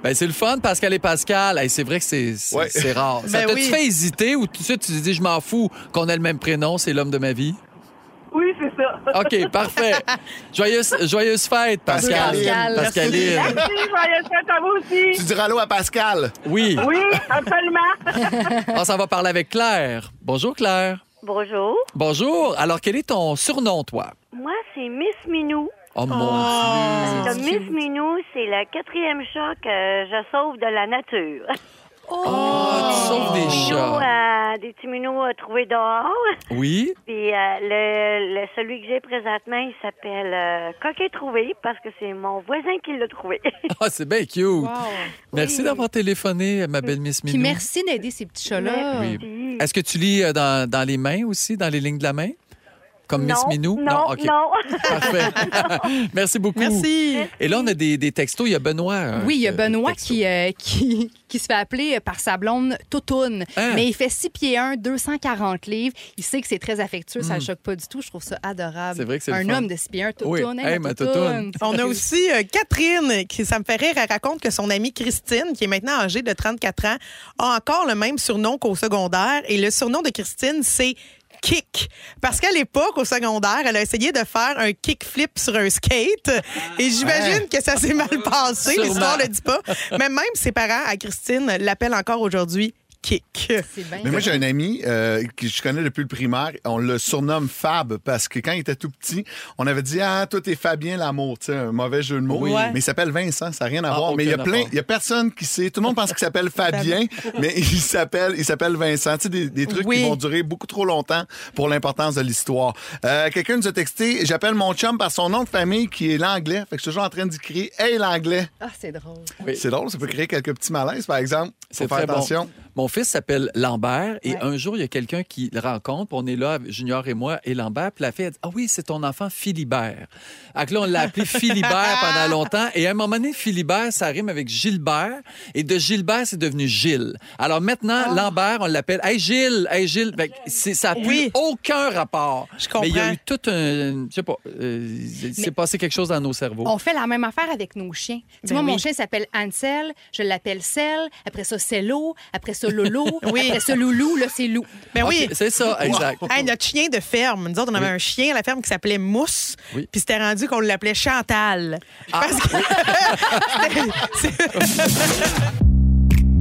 E: Ben, c'est le fun, Pascal et Pascal. Hey, c'est vrai que c'est
H: Ouais.
E: rare. Ça
G: Ben
E: t'a-tu
G: oui.
E: fait hésiter ou tout de suite tu te dis, je m'en fous qu'on ait le même prénom, c'est l'homme de ma vie?
L: Oui, c'est ça.
E: OK, parfait. [laughs] Joyeuse, joyeuse fête, Pascal.
F: Pascal.
E: Pascaline.
L: Merci, joyeuse fête à vous aussi.
H: Tu diras allô à Pascal.
E: Oui.
L: Oui, absolument. [laughs]
E: On s'en va parler avec Claire. Bonjour, Claire.
O: Bonjour.
E: Bonjour. Alors, quel est ton surnom, toi?
O: Moi, c'est Miss Minou.
E: Oh mon
O: Parce
E: Dieu.
O: Miss Minou, c'est le quatrième chat que je sauve de la nature.
E: Oh, tu sauves des chats.
O: euh, des petits minous euh, trouvés dehors.
E: Oui.
O: Puis euh, le, le- celui que j'ai présentement, il s'appelle euh, Coquet Trouvé parce que c'est mon voisin qui l'a trouvé. [laughs]
E: Ah, c'est bien cute. Merci d'avoir téléphoné, ma belle Miss
F: Puis
E: Minou.
F: merci d'aider ces petits chats-là.
E: Oui. Est-ce que tu lis euh, dans, dans les mains aussi, dans les lignes de la main? Comme Miss
O: Non,
E: Minou?
O: non,
E: OK.
O: non. [laughs]
E: Parfait. [laughs] Merci beaucoup.
F: Merci.
E: Et là, on a des, des textos. Il y a Benoît. euh,
F: Oui, il y a
E: euh,
F: Benoît qui, euh, qui, [laughs] qui se fait appeler par sa blonde Toutoune.
E: Hein?
F: Mais il fait 6 pieds 1, 240 livres. Il sait que c'est très affectueux. Ça ne
G: Mm.
F: le choque pas du tout. Je trouve ça adorable.
G: C'est vrai que c'est
F: Un homme de 6 pieds 1,
G: Oui.
F: Toutoune.
G: Hey,
F: ma
G: ma
F: Toutoune?
G: On a aussi euh, Catherine, qui, ça me fait rire, elle raconte que son amie Christine, qui est maintenant âgée de 34 ans, a encore le même surnom qu'au secondaire. Et le surnom de Christine, c'est Kick. Parce qu'à l'époque, au secondaire, elle a essayé de faire un kickflip sur un skate. Et j'imagine que ça s'est mal passé. L'histoire ne le dit pas. Mais même ses parents, à Christine, l'appellent encore aujourd'hui Kick.
H: Mais moi, j'ai un ami euh, que je connais depuis le primaire. On le surnomme Fab parce que quand il était tout petit, on avait dit Ah, toi, t'es Fabien l'amour. Tu sais, un mauvais jeu de mots.
E: Oui.
H: Mais il s'appelle Vincent, ça n'a rien à
E: Ah,
H: voir. Mais il y a plein, il y a personne qui sait. Tout le monde pense qu'il s'appelle Fabien, mais il s'appelle, il s'appelle Vincent. Tu sais, des, des trucs
G: Oui.
H: qui vont durer beaucoup trop longtemps pour l'importance de l'histoire. Euh, Quelqu'un nous a texté J'appelle mon chum par son nom de famille qui est l'anglais. Fait que je suis toujours en train d'y crier Hey, l'anglais.
F: Ah, c'est drôle.
H: C'est drôle, ça peut créer quelques petits malaises, par exemple.
E: C'est
H: Faut faire
E: très
H: attention.
E: bon. Mon fils s'appelle Lambert et un jour, il y a quelqu'un qui le rencontre. On est là, Junior et moi, et Lambert. Puis la fille a dit Ah oui, c'est ton enfant Philibert. Donc là, on l'a appelé [laughs] Philibert pendant longtemps. Et à un moment donné, Philibert, ça rime avec Gilbert. Et de Gilbert, c'est devenu Gilles. Alors maintenant, Lambert, on l'appelle Hey Gilles, Hey Gilles. C'est- ça n'a plus aucun rapport.
F: Je comprends.
E: Mais il y a eu tout un. Je sais pas. euh, s'est
F: Mais-
E: passé quelque chose dans nos cerveaux.
F: On fait la même affaire avec nos chiens. Tu
E: Ben
F: vois, mon chien s'appelle Ansel, je l'appelle Cell, après ça, Cello, après ça, Lolo, [laughs]
G: Oui.
F: après ça, Loulou, là, c'est Lou.
G: Ben oui.
E: C'est ça, exact.
G: Hey, notre chien de ferme. Nous autres, on avait
E: Oui.
G: un chien à la ferme qui s'appelait Mousse.
E: Oui.
G: Puis c'était rendu qu'on l'appelait Chantal.
E: Ah.
G: Parce que-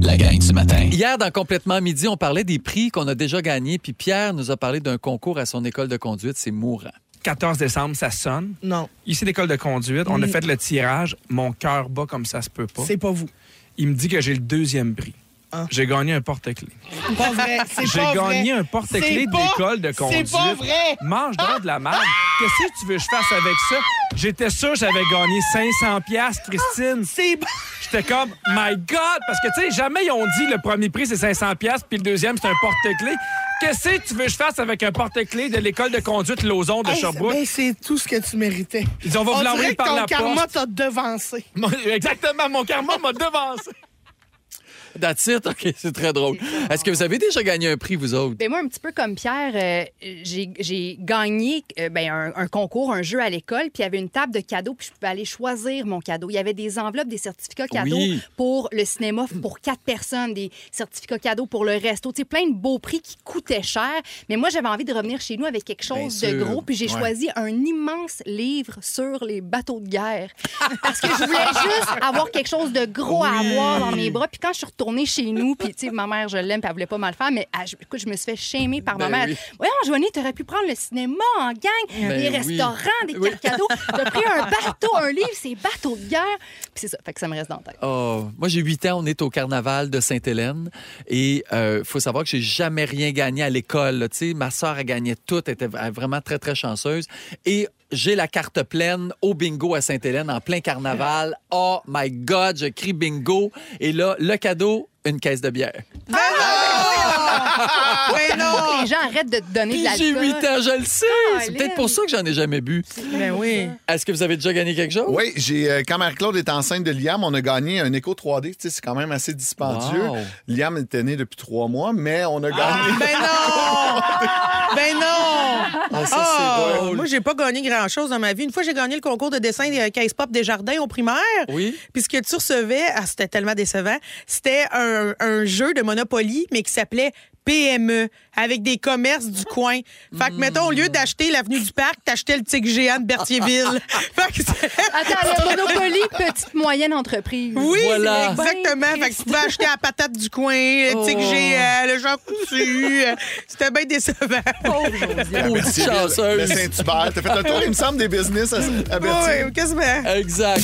G: [laughs]
B: La gang du matin.
E: Hier, dans Complètement Midi, on parlait des prix qu'on a déjà gagnés, puis Pierre nous a parlé d'un concours à son école de conduite. C'est mourant.
P: 14 décembre, ça sonne.
G: Non.
P: Ici, l'école de conduite, on a fait le tirage. Mon cœur bat comme ça se peut pas.
G: C'est pas vous.
P: Il me dit que j'ai le deuxième prix. J'ai gagné un porte-clés.
G: Pas vrai. C'est
P: J'ai
G: pas
P: gagné
G: vrai.
P: un porte-clés
G: C'est
P: de
G: pas-
P: l'école de conduite.
G: C'est pas vrai.
P: Mange donc de la merde. Qu'est-ce que tu veux que je fasse avec ça? J'étais sûr que j'avais gagné 500 pièces, Christine.
G: C'est
P: J'étais comme, my God! Parce que, tu sais, jamais ils ont dit le premier prix, c'est 500 pièces puis le deuxième, c'est un porte-clés. Qu'est-ce que tu veux que je fasse avec un porte-clés de l'école de conduite Lauson de
Q: Hey,
P: Sherbrooke?
Q: ben, c'est tout ce que tu méritais.
P: Ils ont- on va vous l'envoyer par la
Q: karma
P: poste.
Q: t'a devancé.
P: Mon- Exactement, mon karma m'a devancé.
E: That's it? OK, c'est très drôle. Est-ce que vous avez déjà gagné un prix, vous autres?
F: Ben moi, un petit peu comme Pierre, euh, j'ai gagné euh, ben, un, un concours, un jeu à l'école, puis il y avait une table de cadeaux, puis je pouvais aller choisir mon cadeau. Il y avait des enveloppes, des certificats cadeaux
E: Oui.
F: pour le cinéma pour quatre personnes, des certificats cadeaux pour le resto, tu sais, plein de beaux prix qui coûtaient cher. Mais moi, j'avais envie de revenir chez nous avec quelque chose de gros, puis j'ai
E: Ouais.
F: choisi un immense livre sur les bateaux de guerre. Parce que je voulais juste avoir quelque chose de gros à avoir dans mes bras. Puis quand je suis retournée chez nous, puis tu sais, ma mère, je l'aime, puis elle voulait pas mal faire, mais ah, je- écoute, je me suis fait shamer par
E: Ben
F: ma mère.
E: oui.
F: Voyons, Joanie, t'aurais pu prendre le cinéma en gang,
E: Ben
F: les
E: oui.
F: restaurants, des cartes cadeaux. T'as pris un bateau, un livre, c'est bateau de guerre. Puis c'est ça, fait que ça me reste dans la tête.
E: Oh, moi, j'ai 8 ans, on est au carnaval de Sainte-Hélène. Et il faut savoir que j'ai jamais rien gagné à l'école. Tu sais, ma soeur a gagné tout, elle était vraiment très, très chanceuse. Et j'ai la carte pleine au bingo à Sainte-Hélène en plein carnaval. Oh my God, je crie bingo. Et là, le cadeau, une caisse de bière.
G: Ben non!
F: Que les gens arrêtent de te donner de
E: Puis j'ai
F: l'alcool.
E: 8 ans, je le sais. C'est peut-être pour ça que j'en ai jamais bu.
G: Ben oui.
E: Est-ce que vous avez déjà gagné quelque chose?
H: Oui, j'ai euh, quand Marie-Claude est enceinte de Liam, on a gagné un écho 3D. Tu sais, c'est quand même assez dispendieux.
E: Wow.
H: Liam était né depuis trois mois, mais on a
E: Ah!
H: gagné.
G: Ben non! [laughs] ben non!
E: Ah, ça, c'est drôle.
G: Moi, j'ai pas gagné grand-chose dans ma vie. Une fois, j'ai gagné le concours de dessin des Case Pop des Jardins au primaire.
E: Oui.
G: Puis ce que tu recevais, ah, c'était tellement décevant, c'était un, un jeu de Monopoly, mais qui s'appelait PME avec des commerces du coin. Fait que, mettons, au lieu d'acheter l'avenue du Parc, t'achetais le tigre géant de Berthierville. [laughs] fait que c'est-
F: Attends, le Monopoly, petite moyenne entreprise.
G: Oui,
E: Voilà.
G: exactement. Fait que tu pouvais acheter la patate du coin, le tigre
E: Oh.
G: géant, le Jean Coutu. euh, C'était bien décevant.
H: La
E: Oh, chanceuse.
H: Le Saint-Hubert. T'as fait un tour, il me semble, des business à, à Berthier.
G: Oui, quasiment.
E: Exact.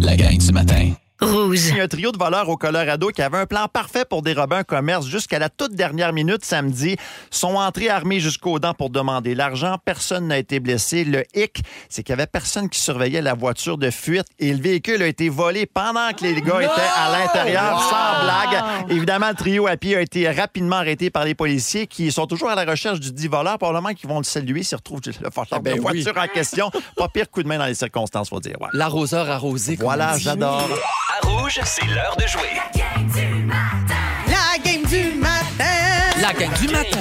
B: La gang du matin.
A: Rouge.
I: Il y a un trio de voleurs au Colorado qui avait un plan parfait pour dérober un commerce jusqu'à la toute dernière minute samedi. Sont entrés armés jusqu'aux dents pour demander l'argent. Personne n'a été blessé. Le hic, c'est qu'il y avait personne qui surveillait la voiture de fuite et le véhicule a été volé pendant que les gars étaient à l'intérieur, sans blague. Évidemment, le trio à pied a été rapidement arrêté par les policiers qui sont toujours à la recherche du dit voleur. Probablement qu'ils vont le saluer s'ils retrouvent le forçeur
E: ben
I: de
E: oui.
I: voiture en question. Pas pire coup de main dans les circonstances, faut dire. Ouais.
E: L'arroseur arrosé.
I: Voilà, j'adore.
D: Rouge, c'est l'heure de jouer.
G: La game du matin.
E: La gang du matin.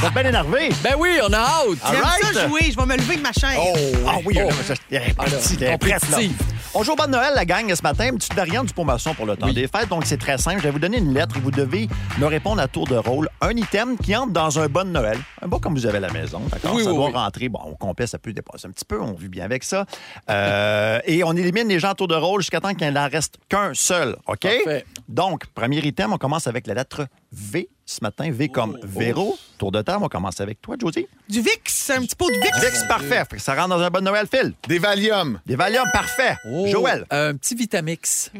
I: Vous êtes bien énervé.
E: Ben oui, on a hâte.
G: J'aime
I: right.
G: ça jouer. Je vais me lever de ma chaise.
I: Ah oui,
E: Oh.
I: là, ça, elle est là.
E: compétitive.
I: On joue au Noël, la gang, ce matin. Une petite variante du promotion pour le temps des fêtes. Donc, c'est très simple. Je vais vous donner une lettre et vous devez me répondre à tour de rôle. Un item qui entre dans un de Noël. Un bas comme vous avez à la maison. D'accord?
E: Oui,
I: ça
E: oui,
I: doit rentrer. Bon, au complet, ça peut dépasser un petit peu. On vit bien avec ça. Euh, et on élimine les gens à tour de rôle jusqu'à temps qu'il n'en reste qu'un seul. OK?
E: Parfait.
I: Donc, premier item, on commence avec la lettre V ce matin. V comme
E: Oh.
I: Véro. Tour de table, on commence avec toi, Josie.
G: Du VIX, un petit pot de VIX.
I: Vix, parfait. Ça rentre dans un bon Noël, Phil.
H: Des Valium.
I: Des Valium, parfait.
E: Oh,
I: Joël.
E: Un petit Vitamix.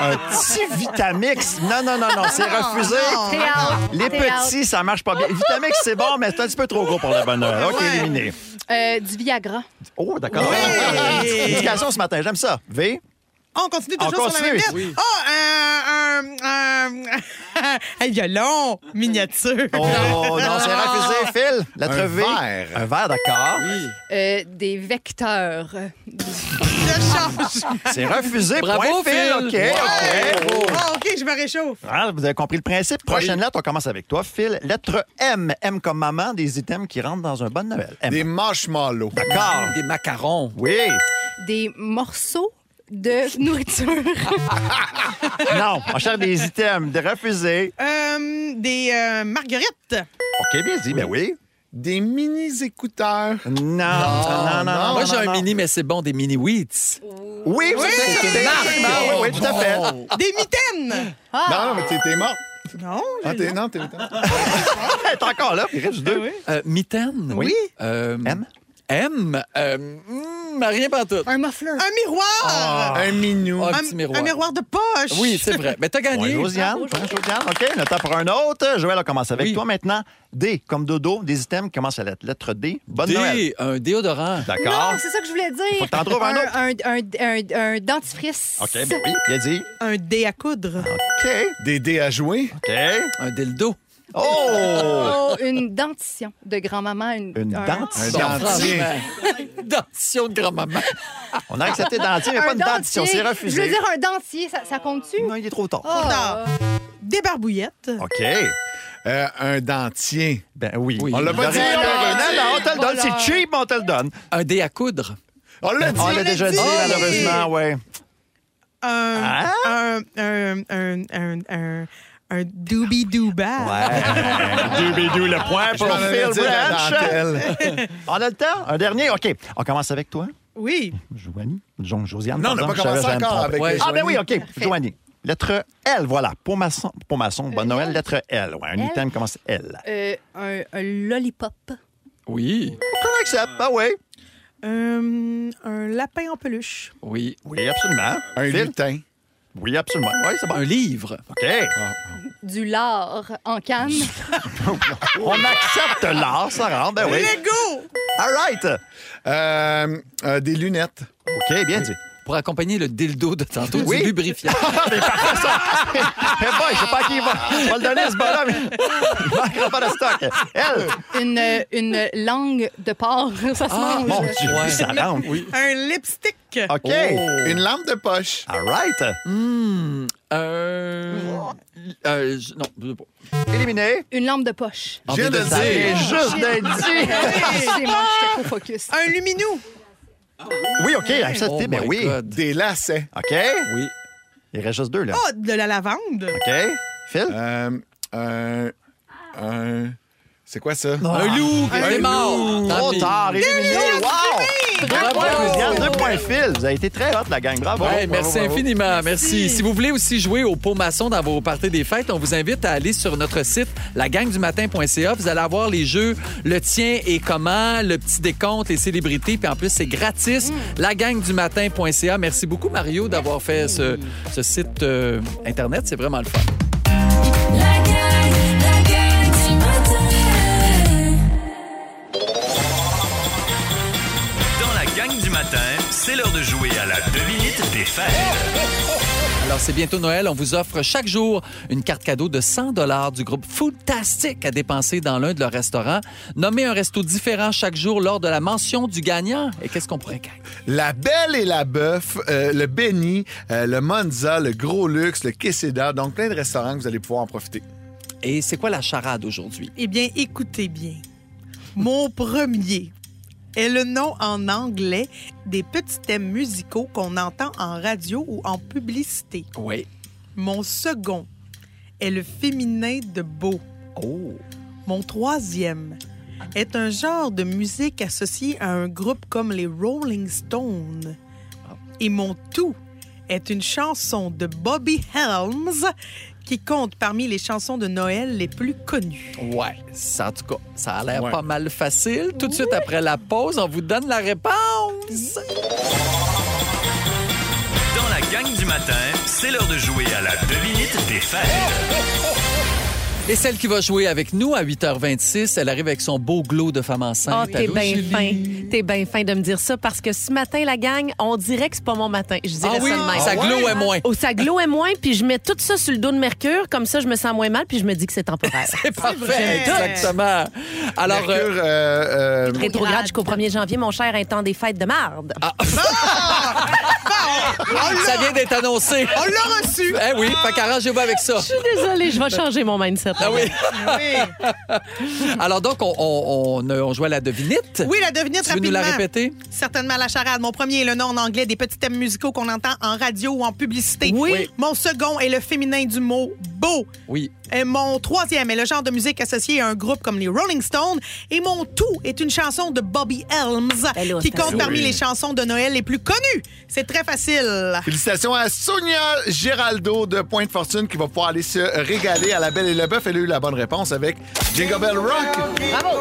I: Un petit Vitamix. Non, non, non, non, c'est refusé. Les petits, ça marche pas bien. Vitamix, c'est bon, mais c'est un petit peu trop gros pour le bon Noël. OK,
G: Ouais.
I: éliminé.
F: Euh, du Viagra.
I: Oh, d'accord.
G: Oui.
I: Éducation ce matin, j'aime ça. V?
G: On continue
I: On
G: toujours sur la même
I: continue.
G: Ah, un, un, un, un violon miniature.
I: Oh, non, c'est refusé, Phil. Lettre
H: Un verre.
I: Un verre, d'accord.
F: Euh, des vecteurs. [laughs]
G: Je change.
I: C'est refusé.
E: Bravo,
I: Point, Phil.
E: Phil.
I: OK, OK.
G: Ah, OK, je me réchauffe.
I: Ah, vous avez compris le principe. Prochaine lettre, on commence avec toi, Phil. Lettre M. M comme maman, des items qui rentrent dans un bon Noël. M.
H: Des marshmallows.
I: D'accord.
E: Des macarons.
I: Oui.
F: Des morceaux de nourriture. [laughs]
I: Non, on cherche des items. De refusé.
G: Euh, des euh, marguerites.
I: OK, bien dit. Ben oui.
H: Des mini-écouteurs.
I: Non, non, non, non.
E: Moi, j'ai un
I: non.
E: mini, mais c'est bon, des mini-wheats.
I: Oui, oui,
E: C'est une marque.
I: Oui, oui, tout à fait.
G: Des mitaines.
H: Non, non, mais t'es- mort.
G: Non.
H: Ah, t'es, non, t'es
I: T'es [laughs] encore là, il reste deux.
E: Euh, mitaine?
G: Oui.
E: Euh,
I: M?
E: M. Euh, hmm, rien pas tout.
F: Un muffler.
G: Un miroir.
H: un minou.
E: Ah, un petit miroir.
G: un miroir de poche.
E: Oui, c'est vrai. Mais t'as gagné.
I: Josiane. OK, le temps pour un autre. Joël, on commence avec
E: Oui.
I: toi maintenant. D, comme dodo, des items qui commencent à la lettre D. Bonne Noël.
E: D, un déodorant.
I: D'accord.
F: Non, c'est ça que je voulais dire.
I: Faut que t'en trouves un autre.
F: Un, un, un, un dentifrice.
I: OK, ben oui, bien dit.
G: Un dé à coudre.
I: OK,
H: Des dés à jouer.
I: OK.
E: Un dildo.
I: Oh!
F: Oh, une dentition de grand-maman. Une,
I: Une
F: un-
I: dentition.
H: Un dentier.
E: Dentition de grand-maman.
I: On a accepté dentier, mais
F: un
I: pas une dentition.
F: dentier.
I: C'est refusé.
F: Je veux dire un dentier, ça, ça compte-tu?
I: Non, il est trop tard.
F: Oh.
G: Des barbouillettes.
I: OK.
H: Euh, un dentier.
I: Ben oui.
E: Oui.
H: On l'a pas dit.
I: Non, non, on te le donne.
F: Voilà.
I: C'est cheap, mais on te le donne.
E: Un dé à coudre.
H: On l'a dit.
I: On l'a déjà dit,
G: dit.
I: malheureusement, ouais.
G: Un,
I: Ah?
G: un, un, un, un, un, un doobie-dooba.
I: Ouais. [laughs] Doobidou, le point pour Phil Branch. [laughs] On a le temps? Un dernier? OK. On commence avec toi.
G: Oui.
I: Joanie? Jo- Josiane?
H: Non, on n'a pas commencé encore avec
E: Ouais.
I: Ah, ben oui. OK. Joanie. Lettre L, voilà. Pour maçon. Pour maçon. Bonne Noël. Lettre L. Ouais, un
F: L.
I: item commence L.
F: Euh, un, un lollipop.
E: Oui.
I: On accepte. Ah oui.
G: Euh, un lapin en peluche.
E: Oui.
I: Oui, absolument.
H: Un
I: Phil?
H: lutin.
I: Oui, absolument. Oui, c'est bon.
E: Un livre.
I: OK.
F: Du lard en canne. [laughs]
I: On accepte l'art, ça rentre. Ben oui.
G: Lego!
I: All right.
H: Euh, euh, des lunettes.
I: OK, bien dit.
E: Pour accompagner le dildo de tantôt,
I: Oui.
E: du lubrifiant. [laughs]
I: C'est parfait, ça. [laughs] Boy, je sais pas à qui il va. On va le donner, ce mais il manquera pas de stock. Elle.
F: Une, une langue de porc. [laughs] Ça se
E: Ah,
F: mange.
I: Mon Dieu,
E: Ouais.
I: ça rentre.
E: Oui.
G: Un lipstick.
I: OK.
H: Une lampe de poche.
I: All right.
E: Hmm. Un. Euh, je- non, je sais pas.
I: Éliminé.
F: Une lampe de poche.
H: Je viens de
I: vient
H: dire.
I: juste d'être dit.
F: Excusez-moi, j'étais trop focus.
G: Un luminou.
I: Oui, OK, accepté.
E: Oh
I: ben
E: my
I: oui.
E: God.
H: Des lacets.
I: OK?
E: Oui.
I: Il reste juste deux, là.
G: Ah, de la lavande.
I: OK. Phil?
H: Euh, un- un- C'est quoi ça?
E: Un loup,
H: Un
E: mort.
I: Trop tard, éliminé. Wow! Deux
E: Bravo.
I: points, Christiane, deux points, Phil. Vous avez été très hot, la gang. Bravo.
E: Ouais,
I: Bravo,
E: merci
I: bravo.
E: infiniment. Merci. Si vous voulez aussi jouer au pot maçon dans vos parties des fêtes, on vous invite à aller sur notre site lagangdumatin.ca. Vous allez avoir les jeux Le tien et comment, le petit décompte, les célébrités. Puis en plus, c'est gratis. Lagangdumatin.ca. Merci beaucoup, Mario, d'avoir fait ce, ce site euh, Internet. C'est vraiment le fun.
D: C'est l'heure de jouer à la devinette des fêtes.
E: Alors, c'est bientôt Noël. On vous offre chaque jour une carte cadeau de 100 du groupe Foodtastic à dépenser dans l'un de leurs restaurants. Nommez un resto différent chaque jour lors de la mention du gagnant. Et qu'est-ce qu'on pourrait gagner?
H: La Belle et la Bœuf, euh, le Benny, euh, le Monza, le Gros Luxe, le Queseda. Donc, plein de restaurants que vous allez pouvoir en profiter.
E: Et c'est quoi la charade aujourd'hui?
G: Eh bien, écoutez bien. Mon premier est le nom en anglais des petits thèmes musicaux qu'on entend en radio ou en publicité.
E: Oui.
G: Mon second est le féminin de beau.
E: Oh.
G: Mon troisième est un genre de musique associé à un groupe comme les Rolling Stones. Et mon tout est une chanson de Bobby Helms qui compte parmi les chansons de Noël les plus connues.
E: Ouais, ça, en tout cas, ça a l'air
H: Ouais.
E: pas mal facile. Tout de suite après la pause, on vous donne la réponse.
D: Dans la gang du matin, c'est l'heure de jouer à la devinette des fêtes.
E: Et celle qui va jouer avec nous à 8h26, elle arrive avec son beau glow de femme
R: Oh,
E: enceinte.
R: t'es
E: Allô,
R: bien fin. T'es bien fin de me dire ça parce que ce matin, la gang, on dirait que c'est pas mon matin. Je dirais
E: Ah oui?
R: ça de même.
E: Ça glow est moins.
R: Oh, ça glow est moins, puis je mets tout ça sur le dos de Mercure. Comme ça, je me sens moins mal, puis je me dis que c'est temporaire. [laughs]
E: C'est parfait, exactement. Alors,
H: Mercure,
E: euh,
H: euh, euh,
R: Rétrograde jusqu'au 1er janvier, mon cher, un temps des fêtes de marde.
E: Ah. [laughs] [laughs] ça vient d'être annoncé.
G: On l'a reçu!
E: Eh oui, fait qu'arrangez-vous avec ça.
R: Je suis désolée, je vais changer mon mindset.
E: Ah oui. Alors donc, on, on, on, on joue à la devinette.
G: Oui, la devinette
E: Tu veux nous
G: rapidement.
E: la répéter?
G: Certainement la charade. Mon premier est le nom en anglais des petits thèmes musicaux qu'on entend en radio ou en publicité.
R: Oui.
E: Oui.
G: Mon second est le féminin du mot beau.
E: Oui.
G: Et mon troisième est le genre de musique associé à un groupe comme les Rolling Stones. Et mon tout est une chanson de Bobby Helms qui compte parmi les chansons de Noël les plus connues. C'est très facile.
H: Félicitations à Sonia Giraldo de Pointe Fortune qui va pouvoir aller se régaler à la Belle et le Bœuf. Elle a eu la bonne réponse avec Jingle Bell Rock.
R: Bravo!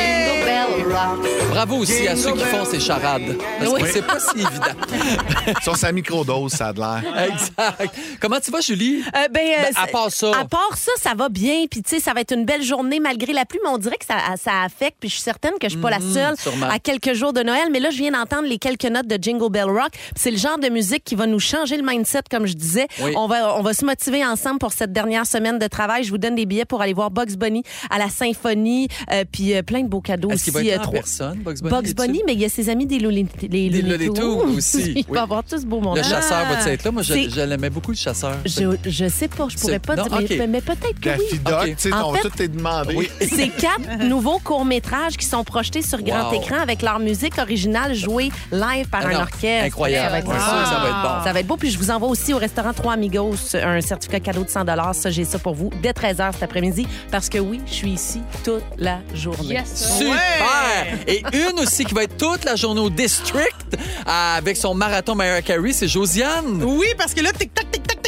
R: Jingle bell rock.
E: Bravo aussi à ceux qui font ces charades. Parce que
R: Oui.
E: c'est pas si [laughs] évident.
H: Sur sa microdose, ça a de l'air.
E: Exact. Comment tu vas, Julie?
R: Euh, ben, euh,
E: Ben, à part ça.
R: À part ça, ça va bien. Puis, tu sais, ça va être une belle journée malgré la pluie, mais on dirait que ça, ça affecte. Puis, je suis certaine que je suis pas la seule
E: Mhm, sûrement.
R: à quelques jours de Noël. Mais là, je viens d'entendre les quelques notes de Jingle Bell Rock. Puis C'est le genre de musique qui va nous changer le mindset, comme je disais.
E: Oui.
R: On, va, on va se motiver ensemble pour cette dernière semaine de travail. Je vous donne des billets pour aller voir Bugs Bunny à la symphonie. euh, puis, euh, plein de beaux cadeaux
E: Est-ce qu'il
R: aussi.
E: va être
R: euh,
E: en
R: trois-
E: personne, Bugs Bunny?
R: Bugs
E: es-tu?
R: Bunny, mais il y a ses amis des Looney les
E: aussi. [laughs]
R: Il
E: Oui.
R: va avoir tout ce beau monde.
E: Le chasseur va
R: Ah.
E: être là? Moi, je, l'aimais beaucoup, le chasseur.
R: je, je sais pas, je pourrais
E: C'est-
R: pas
E: non,
R: dire, mais- peut-être que
H: La
R: oui.
H: FIDOC,
E: Ok.
H: tu sais,
R: En
H: on-
R: fait-
H: tout est demandé.
E: Oui. [laughs]
R: C'est quatre nouveaux courts-métrages qui sont projetés sur grand
E: Wow.
R: écran avec leur musique originale jouée live par
E: Ah
R: un orchestre.
E: incroyable.
R: Ça va être
E: Ouais,
R: le
E: ça, va être bon.
R: Ça va être beau. Puis je vous envoie aussi au restaurant Trois Amigos un certificat cadeau de 100 Ça, j'ai ça pour vous dès 13h cet après-midi. Parce que oui, je suis ici toute la journée.
F: Yes.
E: Super! Et une aussi qui va être toute la journée au District euh, avec son marathon Mariah Carey, c'est Josiane.
G: Oui, parce que là, tic-tac, tic-tac,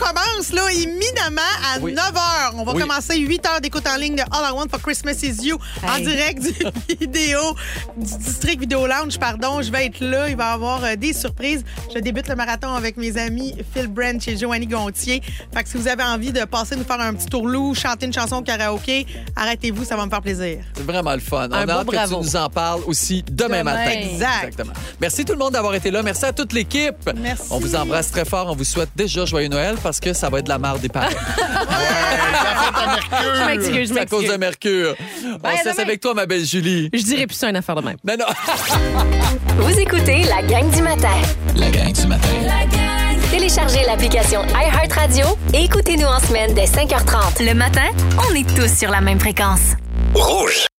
G: commence là imminemment à
E: Oui.
G: 9 h. On va
E: Oui.
G: commencer 8 heures d'écoute en ligne de All I Want for Christmas is You en direct du [laughs] vidéo, du District Vidéo Lounge, pardon. Je vais être là. Il va y avoir euh, des surprises. Je débute le marathon avec mes amis Phil Brand chez Joanie Gontier. Fait que si vous avez envie de passer nous faire un petit tourlou, chanter une chanson au karaoké, arrêtez-vous, ça va me faire plaisir.
E: C'est vraiment le fun.
R: Un
E: On a hâte que
R: bravo.
E: tu nous en parles aussi demain,
F: Demain.
E: matin.
G: Exact.
E: Exactement. Merci tout le monde d'avoir été là. Merci à toute l'équipe.
G: Merci.
E: On vous embrasse très fort. On vous souhaite déjà joyeux Noël parce que ça va être de la marde des parents. [laughs]
R: Je m'excuse, je
E: C'est à cause de
R: m'excuse.
E: Mercure. On
R: Bye, à
E: se laisse
R: demain.
E: avec toi, ma belle Julie.
R: Je dirais plus ça une affaire de même.
E: Non, non. [laughs]
A: Vous écoutez la gang du matin.
B: La gang du matin.
M: La gang,
A: Téléchargez l'application iHeartRadio et écoutez-nous en semaine dès 5h30. Le matin, on est tous sur la même fréquence.
D: Rouge.